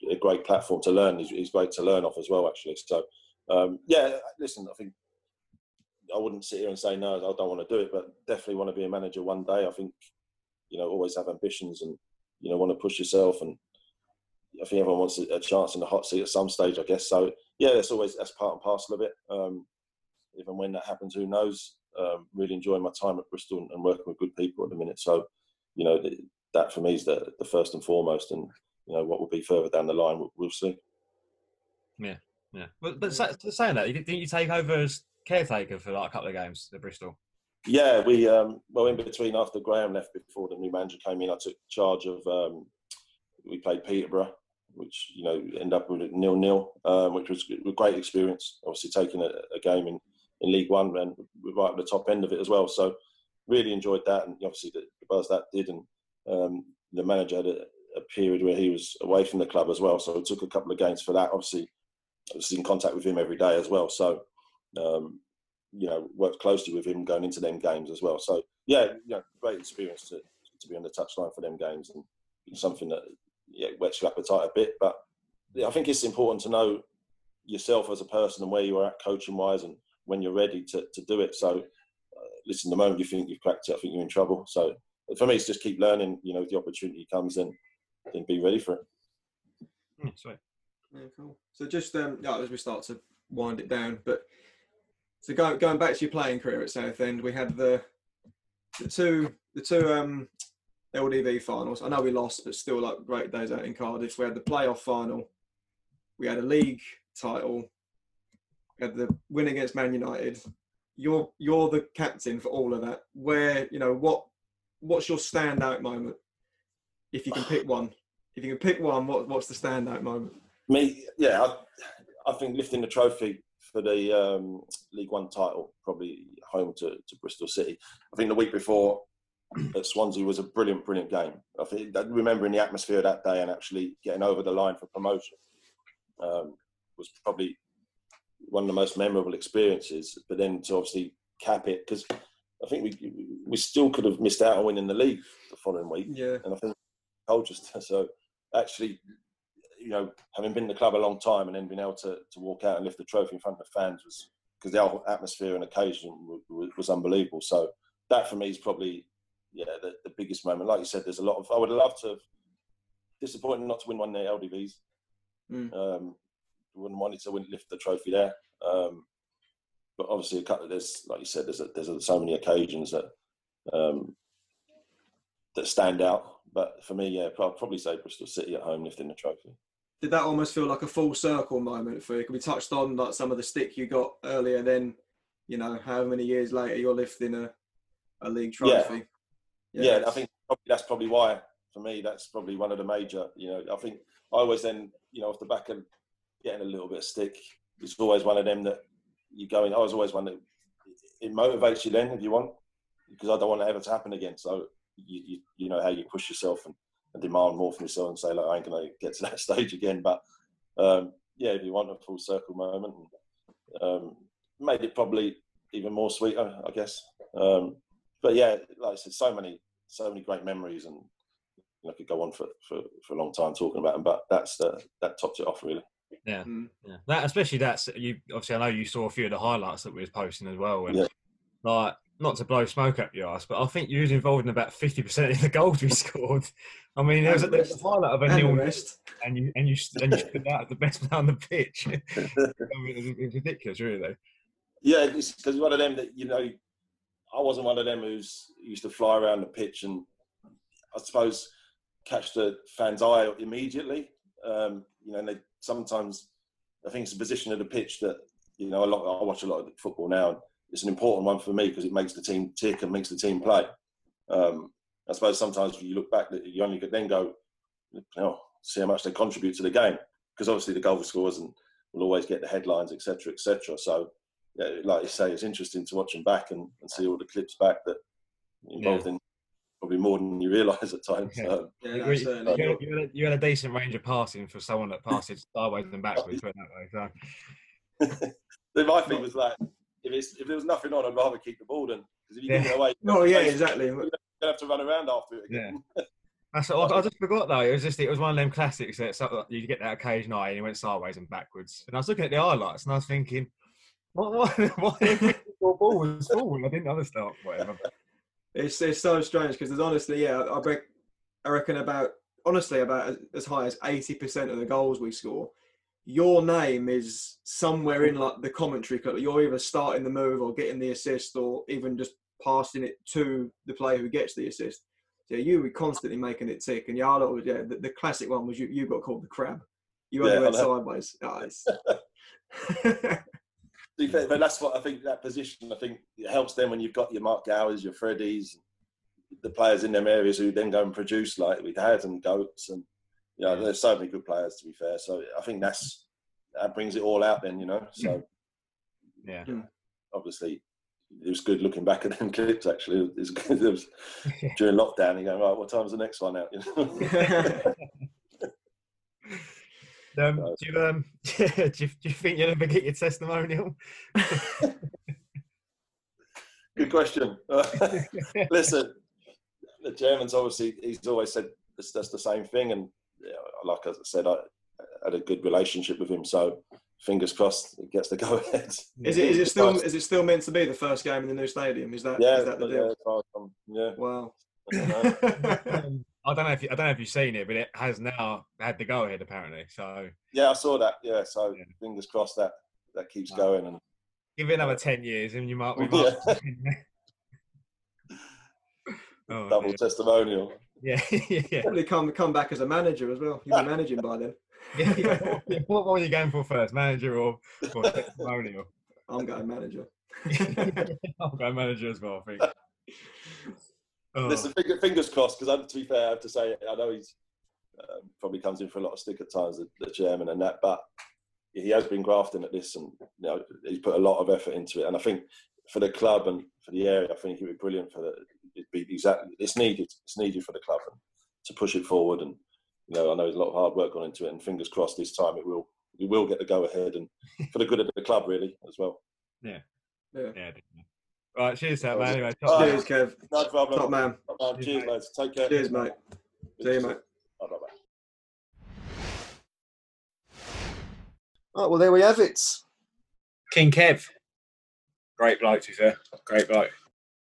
a great platform to learn. He's, he's, great to learn off as well, actually. So, um, yeah, listen, I think I wouldn't sit here and say no, I don't want to do it, but definitely want to be a manager one day. I think you know always have ambitions and you know want to push yourself, and I think everyone wants a chance in the hot seat at some stage, I guess. So yeah, that's always that's part and parcel of it. Um, even when that happens, who knows? Um, really enjoying my time at Bristol and working with good people at the minute. So you know that for me is the, the first and foremost, and you know what will be further down the line, we'll, we'll see. Yeah, yeah. But, but saying that, didn't you take over as caretaker for like a couple of games at Bristol? Yeah, we um, well in between after Graham left before the new manager came in, I took charge of. Um, we played Peterborough, which you know ended up with a nil nil, um, which was a great experience. Obviously, taking a, a, game in, in League One and right at the top end of it as well. So really enjoyed that, and obviously the, the buzz that did, and um, the manager had a, a, period where he was away from the club as well. So it took a couple of games for that. Obviously, I was in contact with him every day as well. So um, you know, worked closely with him going into them games as well. So yeah, you know, great experience to, to be on the touchline for them games and something that yeah, whets your appetite a bit. But yeah, I think it's important to know yourself as a person and where you are at coaching wise and when you're ready to, to do it. So uh, listen, the moment you think you've cracked it, I think you're in trouble. So for me, it's just keep learning. You know, if the opportunity comes, then then be ready for it. Mm, sweet. Yeah, cool. So just um, yeah, as we start to wind it down, but so going going back to your playing career at Southend, we had the the two the two um, LDV finals. I know we lost, but still like great days out in Cardiff. We had the playoff final. We had a league title. We had the win against Man United. You're you're the captain for all of that. Where you know what what's your standout moment? If you can pick [SIGHS] one, if you can pick one, what what's the standout moment? Me, yeah, I, I think lifting the trophy for the um, League One title, probably home to, to Bristol City. I think the week before at Swansea was a brilliant, brilliant game. I think remembering the atmosphere that day and actually getting over the line for promotion um, was probably one of the most memorable experiences. But then to obviously cap it because I think we we still could have missed out on winning the league the following week. Yeah, and I think Colchester. [LAUGHS] So actually you know, having been in the club a long time and then being able to, to walk out and lift the trophy in front of the fans was because the atmosphere and occasion was, was, unbelievable. So that for me is probably yeah the, the, biggest moment. Like you said, there's a lot of I would love to have disappointed not to win one of the LDVs. Mm. Um, wouldn't wanted to win, lift the trophy there. Um, but obviously, a couple of, there's like you said, there's a, there's a, so many occasions that um, that stand out. But for me, yeah, I'd probably say Bristol City at home lifting the trophy did that almost feel like a full circle moment for you? Can we touched on like some of the stick you got earlier, then you know how many years later you're lifting a, a league trophy. Yeah, yeah I think probably, that's probably why for me that's probably one of the major. You know, I think I always then you know off the back of getting a little bit of stick, it's always one of them that you go in. I was always one that it motivates you then if you want because I don't want it ever to happen again. So you, you, you know how you push yourself and and demand more from yourself and say, like, I ain't going to get to that [LAUGHS] stage again. But um, yeah, if you want a full circle moment, um, made it probably even more sweeter, I guess. Um, but yeah, like I said, so many, so many great memories, and I could go on for, for, for a long time talking about them. But that's the, that topped it off really. Yeah, Mm. yeah. That especially that's you. Obviously, I know you saw a few of the highlights that we was posting as well. And Yeah. like, not to blow smoke up your ass, but I think you was involved in about fifty percent of the goals we [LAUGHS] scored. I mean, there was a, there was a highlight of a nil, rest. and you and you and you stood out as the best [LAUGHS] player on the pitch. [LAUGHS] I mean, it was, ridiculous, really. Yeah, because one of them that you know, I wasn't one of them who's used to fly around the pitch and I suppose catch the fans' eye immediately. Um, you know, and they sometimes I think it's the position of the pitch that you know a lot. I watch a lot of football now. And it's an important one for me because it makes the team tick and makes the team play. Um, I suppose sometimes you look back that you only could then go, you know, see how much they contribute to the game because obviously the goal scorers and will always get the headlines, etc., etc. So yeah, like you say, it's interesting to watch them back and, and see all the clips back that involved in probably more than you realise at times. Yeah. Um, Yeah, You- no, you, had, you had a, you had a decent range of passing for someone that passes sideways and backwards. put it that way. So [LAUGHS] then my thing was like, if it's if there was nothing on, I'd rather keep the ball than because if you give it away, no, yeah, exactly. you exactly. have to run around after it again. [LAUGHS] That's I, I just forgot though. It was just it was one of them classics that something you get that occasion eye and he went sideways and backwards. And I was looking at the highlights and I was thinking, what [LAUGHS] why why the ball was forward? I didn't understand whatever. It's it's so strange because there's honestly, yeah, I I reckon about honestly about as, as high as eighty percent of the goals we score, your name is somewhere in like the commentary. cut. You're either starting the move or getting the assist, or even just passing it to the player who gets the assist. So you were constantly making it tick, and was yeah. The, the classic one was you. You got called the crab. You only Yeah, went sideways. [LAUGHS] Oh, be fair, but that's what I think. That position, I think, it helps them when you've got your Mark Gowers, your Freddies, the players in them areas who then go and produce like we had and goats, and you know, there's so many good players. To be fair, so I think that's that brings it all out. Then you know, so Yeah. obviously it was good looking back at them [LAUGHS] clips. Actually, it was good. It was [LAUGHS] during lockdown. You go right, what time's the next one out? You [LAUGHS] know? Um, do, you, um, do, you, do you think you'll ever get your testimonial? Good question. Listen, the Germans obviously he's always said that's, that's the same thing, and yeah, like I said, I had a good relationship with him, so fingers crossed it gets the go ahead. is it is it still is it still meant to be the first game in the new stadium? Is that Yeah, is that the yeah, deal? as far as yeah. Wow. I don't know. [LAUGHS] Um, I don't know if you, I don't know if you've seen it, but it has now had the go ahead apparently. So yeah, I saw that. Yeah, so Yeah. fingers crossed that that keeps Wow. going. And give it another ten years, and you might. We Yeah. [LAUGHS] [LAUGHS] oh, double dear. testimonial. [LAUGHS] yeah, yeah, yeah. Probably come come back as a manager as well. You'll be managing by then. [LAUGHS] yeah, yeah. [LAUGHS] What, what were you going for first, manager or, or testimonial? I'm going manager. I'll go manager as well. I think. Oh, Listen, finger- fingers crossed. Because to be fair, I have to say, I know he's um, probably comes in for a lot of stick at times, the, the chairman and that, but he has been grafting at this, and you know he's put a lot of effort into it. And I think for the club and for the area, I think it would be brilliant for the. It'd be exactly it's needed. It's needed for the club and to push it forward. And you know, I know there's a lot of hard work gone into it, and fingers crossed this time it will. We will get the go ahead, and [LAUGHS] for the good of the club, really, as well. Yeah. yeah. definitely. Right, cheers, Sam. That was Anyway, top Oh, man. Cheers, Kev. No problem. Top man. Uh, cheers, mate. lads. Take care. Cheers, mate. See you, mate. Bye, bye, bye. Right, well, there we have it. King Kev. Great bloke, to be fair. Great bloke.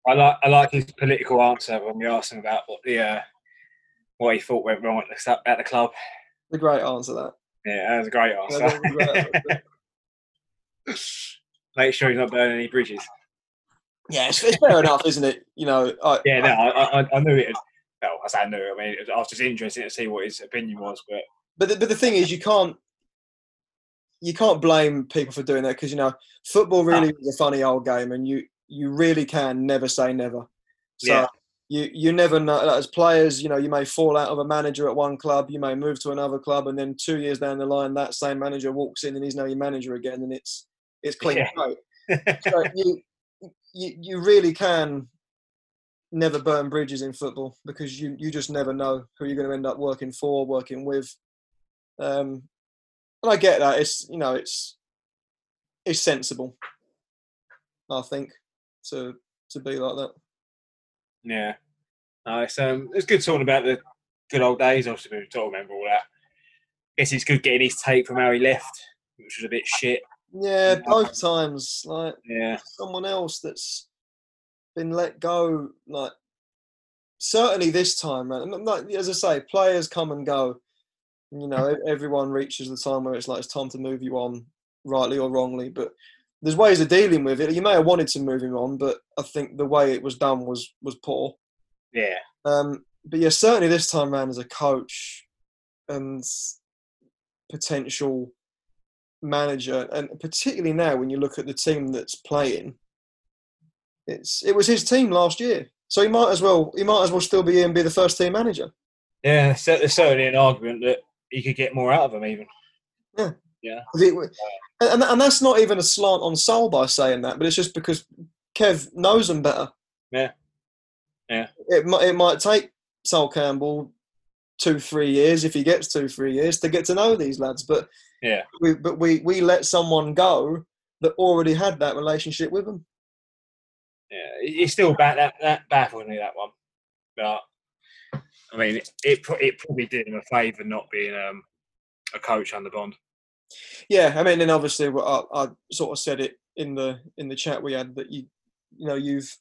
I like I like his political answer when we asked him about what the uh, what he thought went wrong at the at the club. A great answer, that. Yeah, that was a great Yeah, that was a answer. great [LAUGHS] Make sure he's not burning any bridges. Yeah, it's, it's fair enough, isn't it? You know, I, Yeah, no, I, I, I knew it. Well, I say I knew. I mean, I was just interested to see what his opinion was. But but the, but the thing is, you can't you can't blame people for doing that because you know football really is a funny old game, and you you really can never say never. So Yeah. you you never know. As players, you know, you may fall out of a manager at one club, you may move to another club, and then two years down the line, that same manager walks in and he's now your manager again, and it's it's clean Yeah. [LAUGHS] So you you you really can never burn bridges in football because you you just never know who you're going to end up working for, working with. Um, and I get that. It's you know it's it's sensible. I think to to be like that. yeah, no, it's um, it's good talking about the good old days. Obviously, we talk remember all that. Guess it's good getting his take from how he left. which was a bit shit. Yeah, both times. Like Yeah, someone else that's been let go. Like certainly this time, man. Like as I say, players come and go. You know, e- everyone reaches the time where it's like it's time to move you on, rightly or wrongly. But there's ways of dealing with it. You may have wanted to move him on, but I think the way it was done was was poor. yeah, Um, but yeah, certainly this time around as a coach and potential manager, and particularly now when you look at the team that's playing, it's it was his team last year, so he might as well he might as well still be here and be the first team manager. yeah. cer- There's certainly an argument that he could get more out of him, even. 'Cause Yeah. and, and that's not even a slant on Sol by saying that, but it's just because Kev knows them better. Yeah. Yeah. It might it might take Sol Campbell two three years if he gets two three years to get to know these lads, but Yeah, we but we we let someone go that already had that relationship with them. yeah. It- It's still back that that baffled me that one, but I mean, it it, probably did him a favour not being um, a coach under Bond. Yeah, I mean, and obviously I, I sort of said it in the in the chat we had that you you know you've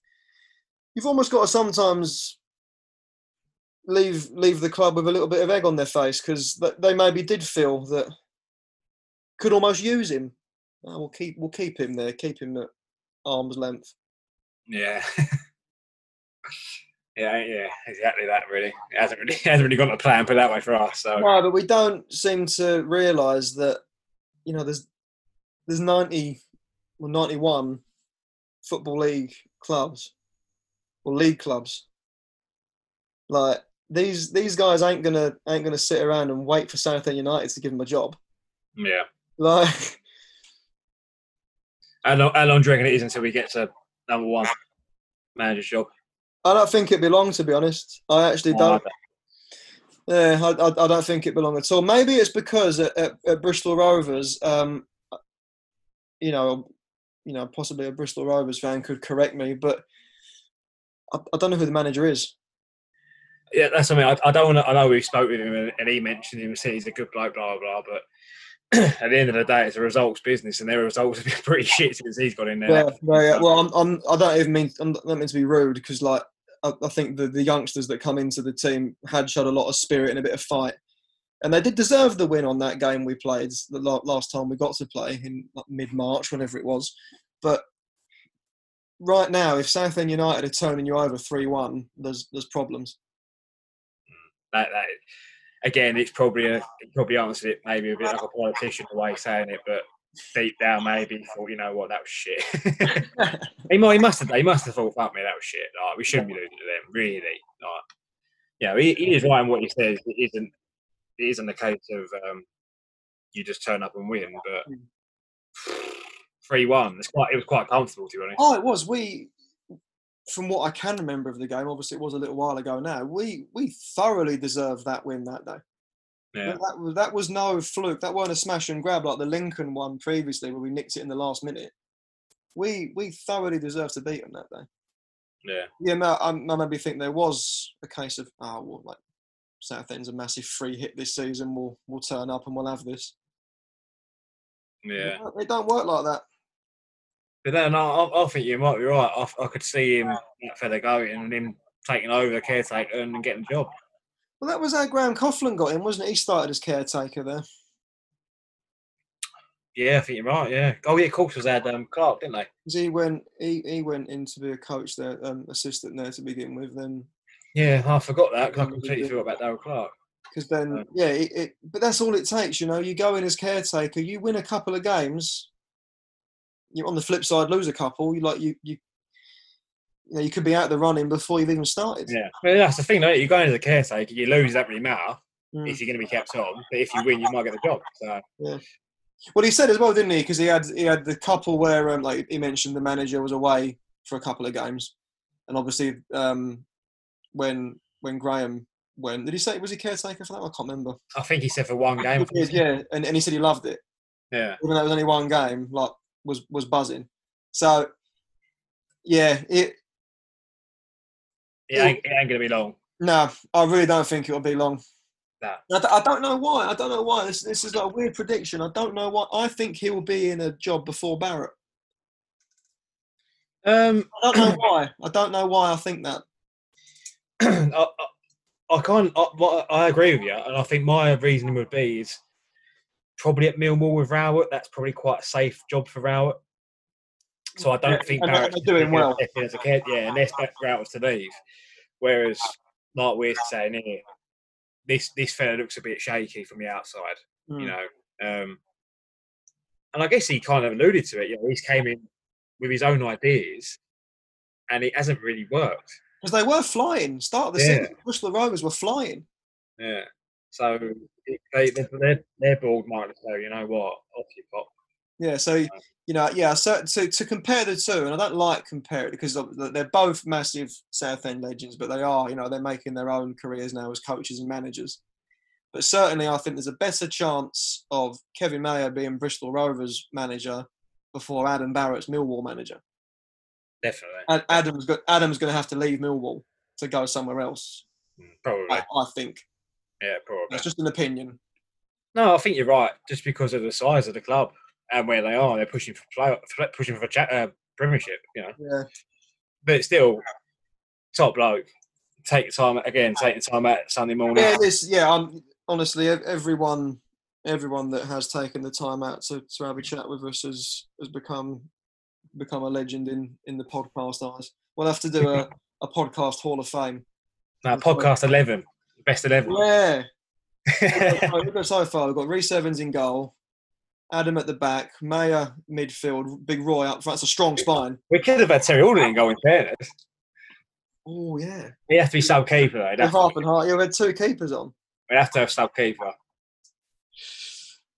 you've almost got to sometimes leave leave the club with a little bit of egg on their face because they maybe did feel that could almost use him. Oh, we'll keep we'll keep him there, keep him at arm's length. Yeah. [LAUGHS] yeah, yeah, exactly that. Really, it hasn't really [LAUGHS] hasn't really gone to plan put that way for us. So No, but we don't seem to realise that you know there's there's ninety well ninety one football league clubs or league clubs. Like these these guys ain't gonna ain't gonna sit around and wait for Southampton United to give them a job. yeah. Like [LAUGHS] How long, how long do you reckon it is until we get to number one manager's job? I don't think it belongs to be honest. I actually Oh, don't. Yeah, I, I, I don't think it belongs at all. Maybe it's because at, at, at Bristol Rovers, um, you know, you know, possibly a Bristol Rovers fan could correct me, but I, I don't know who the manager is. Yeah, that's something I, I don't want to. I know we spoke with him and, and he mentioned him, and said he's a good bloke, blah blah. blah but [CLEARS THROAT] at the end of the day, it's a results business, and their results have been pretty shit since he's got in there. Yeah, no, yeah. Well, I'm, I'm, I don't even mean, I'm not mean to be rude because, like, I, I think the, the youngsters that come into the team had showed a lot of spirit and a bit of fight, and they did deserve the win on that game we played the last time we got to play in like, mid March, whenever it was. But right now, if Southend United are turning you over three one, there's there's problems. Mm, that, that again, it's probably a it probably answered it maybe a bit like a politician the way saying it, but deep down maybe he thought, you know what, that was shit. [LAUGHS] he, might, he must have he must have thought, fuck me, that was shit. Like, we shouldn't be losing to them, really. Like, yeah, he, he is right in what he says. It isn't it isn't the case of um, you just turn up and win, but [SIGHS] three one. It's quite it was quite comfortable to be honest. Oh, it was. We, from what I can remember of the game, obviously it was a little while ago now. We we thoroughly deserved that win that day. Yeah. That was that was no fluke. That weren't a smash and grab like the Lincoln one previously, where we nicked it in the last minute. We we thoroughly deserved to beat them that day. Yeah. Yeah, no, I, I maybe think there was a case of oh well, like Southend's a massive free hit this season. We'll we'll turn up and we'll have this. Yeah. It don't work like that. But then I, I I think you might be right. I, I could see him that fella going and him taking over the caretaker and getting the job. Well, that was how Graham Coughlan got in, wasn't it? He started as caretaker there. Yeah, I think you're right. Yeah. Oh yeah, of course was had um, Clarke, didn't they? he went he, he went in to be a coach there, um, assistant there to begin with. Then Yeah, I forgot that because I completely forgot about Darrell Clarke. because then Right. yeah, it, it, but that's all it takes. You know, you go in as caretaker, you win a couple of games. You on the flip side lose a couple. You like you you. You, know, you could be out the running before you've even started. Yeah, well, that's the thing. Though, you go into the caretaker, you lose, doesn't really matter Mm. if you're going to be kept on. But if you win, you might get the job. So Yeah. Well, he said as well, didn't he? Because he had he had the couple where, um, like he mentioned, the manager was away for a couple of games, and obviously um, when when Graham went, did he say was he caretaker for that? I can't remember. I think he said for one game. Did, yeah, and, and he said he loved it, yeah, even though it was only one game. Like was was buzzing. So yeah, it it ain't, it ain't going to be long. no, I really don't think it'll be long. that. I, d- I don't know why. I don't know why. This this is like a weird prediction. I don't know why. I think he will be in a job before Barrett. Um, I don't know why. I don't know why I think that. [CLEARS THROAT] I, I, I can't. I, I agree with you, and I think my reasoning would be is probably at Millwall with Rowett. That's probably quite a safe job for Rowett. So I don't Yeah, think and Barrett's they're doing well. as a kid, yeah, unless that Rowett was to leave. Whereas, like we're saying here, this this fella looks a bit shaky from the outside, Mm. you know. Um, and I guess he kind of alluded to it. You know, he's came in with his own ideas, and it hasn't really worked. Because they were flying. Start of the Yeah. season, Bristol Rovers were flying. Yeah. So they they they're, they're board might so you know what off you pop. Yeah, so you know, yeah. So to, to compare the two, and I don't like compare it because they're both massive Southend legends, but they are, you know, they're making their own careers now as coaches and managers. But certainly, I think there's a better chance of Kevin Maher being Bristol Rovers manager before Adam Barrett's Millwall manager. Definitely. And Adam's got Adam's going to have to leave Millwall to go somewhere else. Mm, Probably. I, I think Yeah, probably. that's just an opinion. No, I think you're right. Just because of the size of the club and where they are, they're pushing for play, pushing for cha- uh, Premiership. You know, Yeah, but still, top bloke. Take your time again. Take the time out Sunday morning. yeah. This, yeah. I'm honestly everyone, everyone that has taken the time out to, to have a chat with us has has become become a legend in in the podcast eyes. We'll have to do a, [LAUGHS] a podcast Hall of Fame. Now, podcast eleven, best eleven. Yeah. We've got so far. We've got Reese Evans in goal, Adam at the back, Maher midfield, Big Roy up front. That's a strong spine. we could have had Terry Alden in fairness. Oh yeah. He has to be sub keeper. Though. He'd have, half and half. Yeah, we had two keepers on. we'd have to have sub keeper.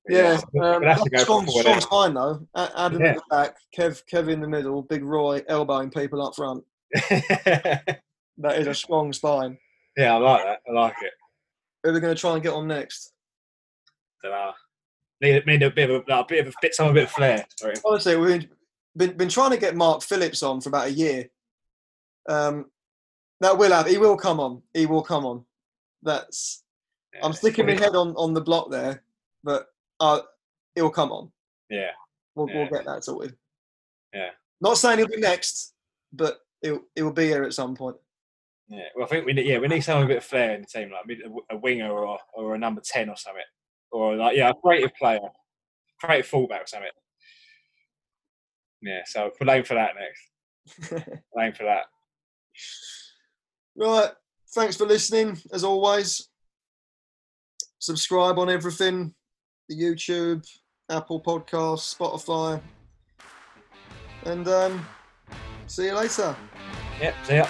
Yeah, um, we'd have to that's go strong, strong spine though. Adam Yeah. at the back, Kev, Kev in the middle, Big Roy elbowing people up front. [LAUGHS] That is a strong spine. Yeah, I like that. I like it. Who are we going to try and get on next? Dunno. Need, need a bit of a, a bit of a bit, some a bit of flair. Reckon. Honestly, we've been been trying to get Mark Phillips on for about a year. Um, that will have. He will come on. He will come on. That's. I'm sticking my head on on the block there, but uh, he'll come on. Yeah. We'll, Yeah. we'll get that sorted. Yeah. Not saying he'll be next, but he'll he'll be here at some point. Yeah, well, I think we need, yeah we need someone a bit of flair in the team, like a, winger or or a number ten or something, or like yeah, a creative player, creative fullback or something. Yeah, so we'll aim for that next. [LAUGHS] Aim for that. Right. Thanks for listening. As always, subscribe on everything the YouTube, Apple Podcasts, Spotify. And um, see you later. Yep. See ya.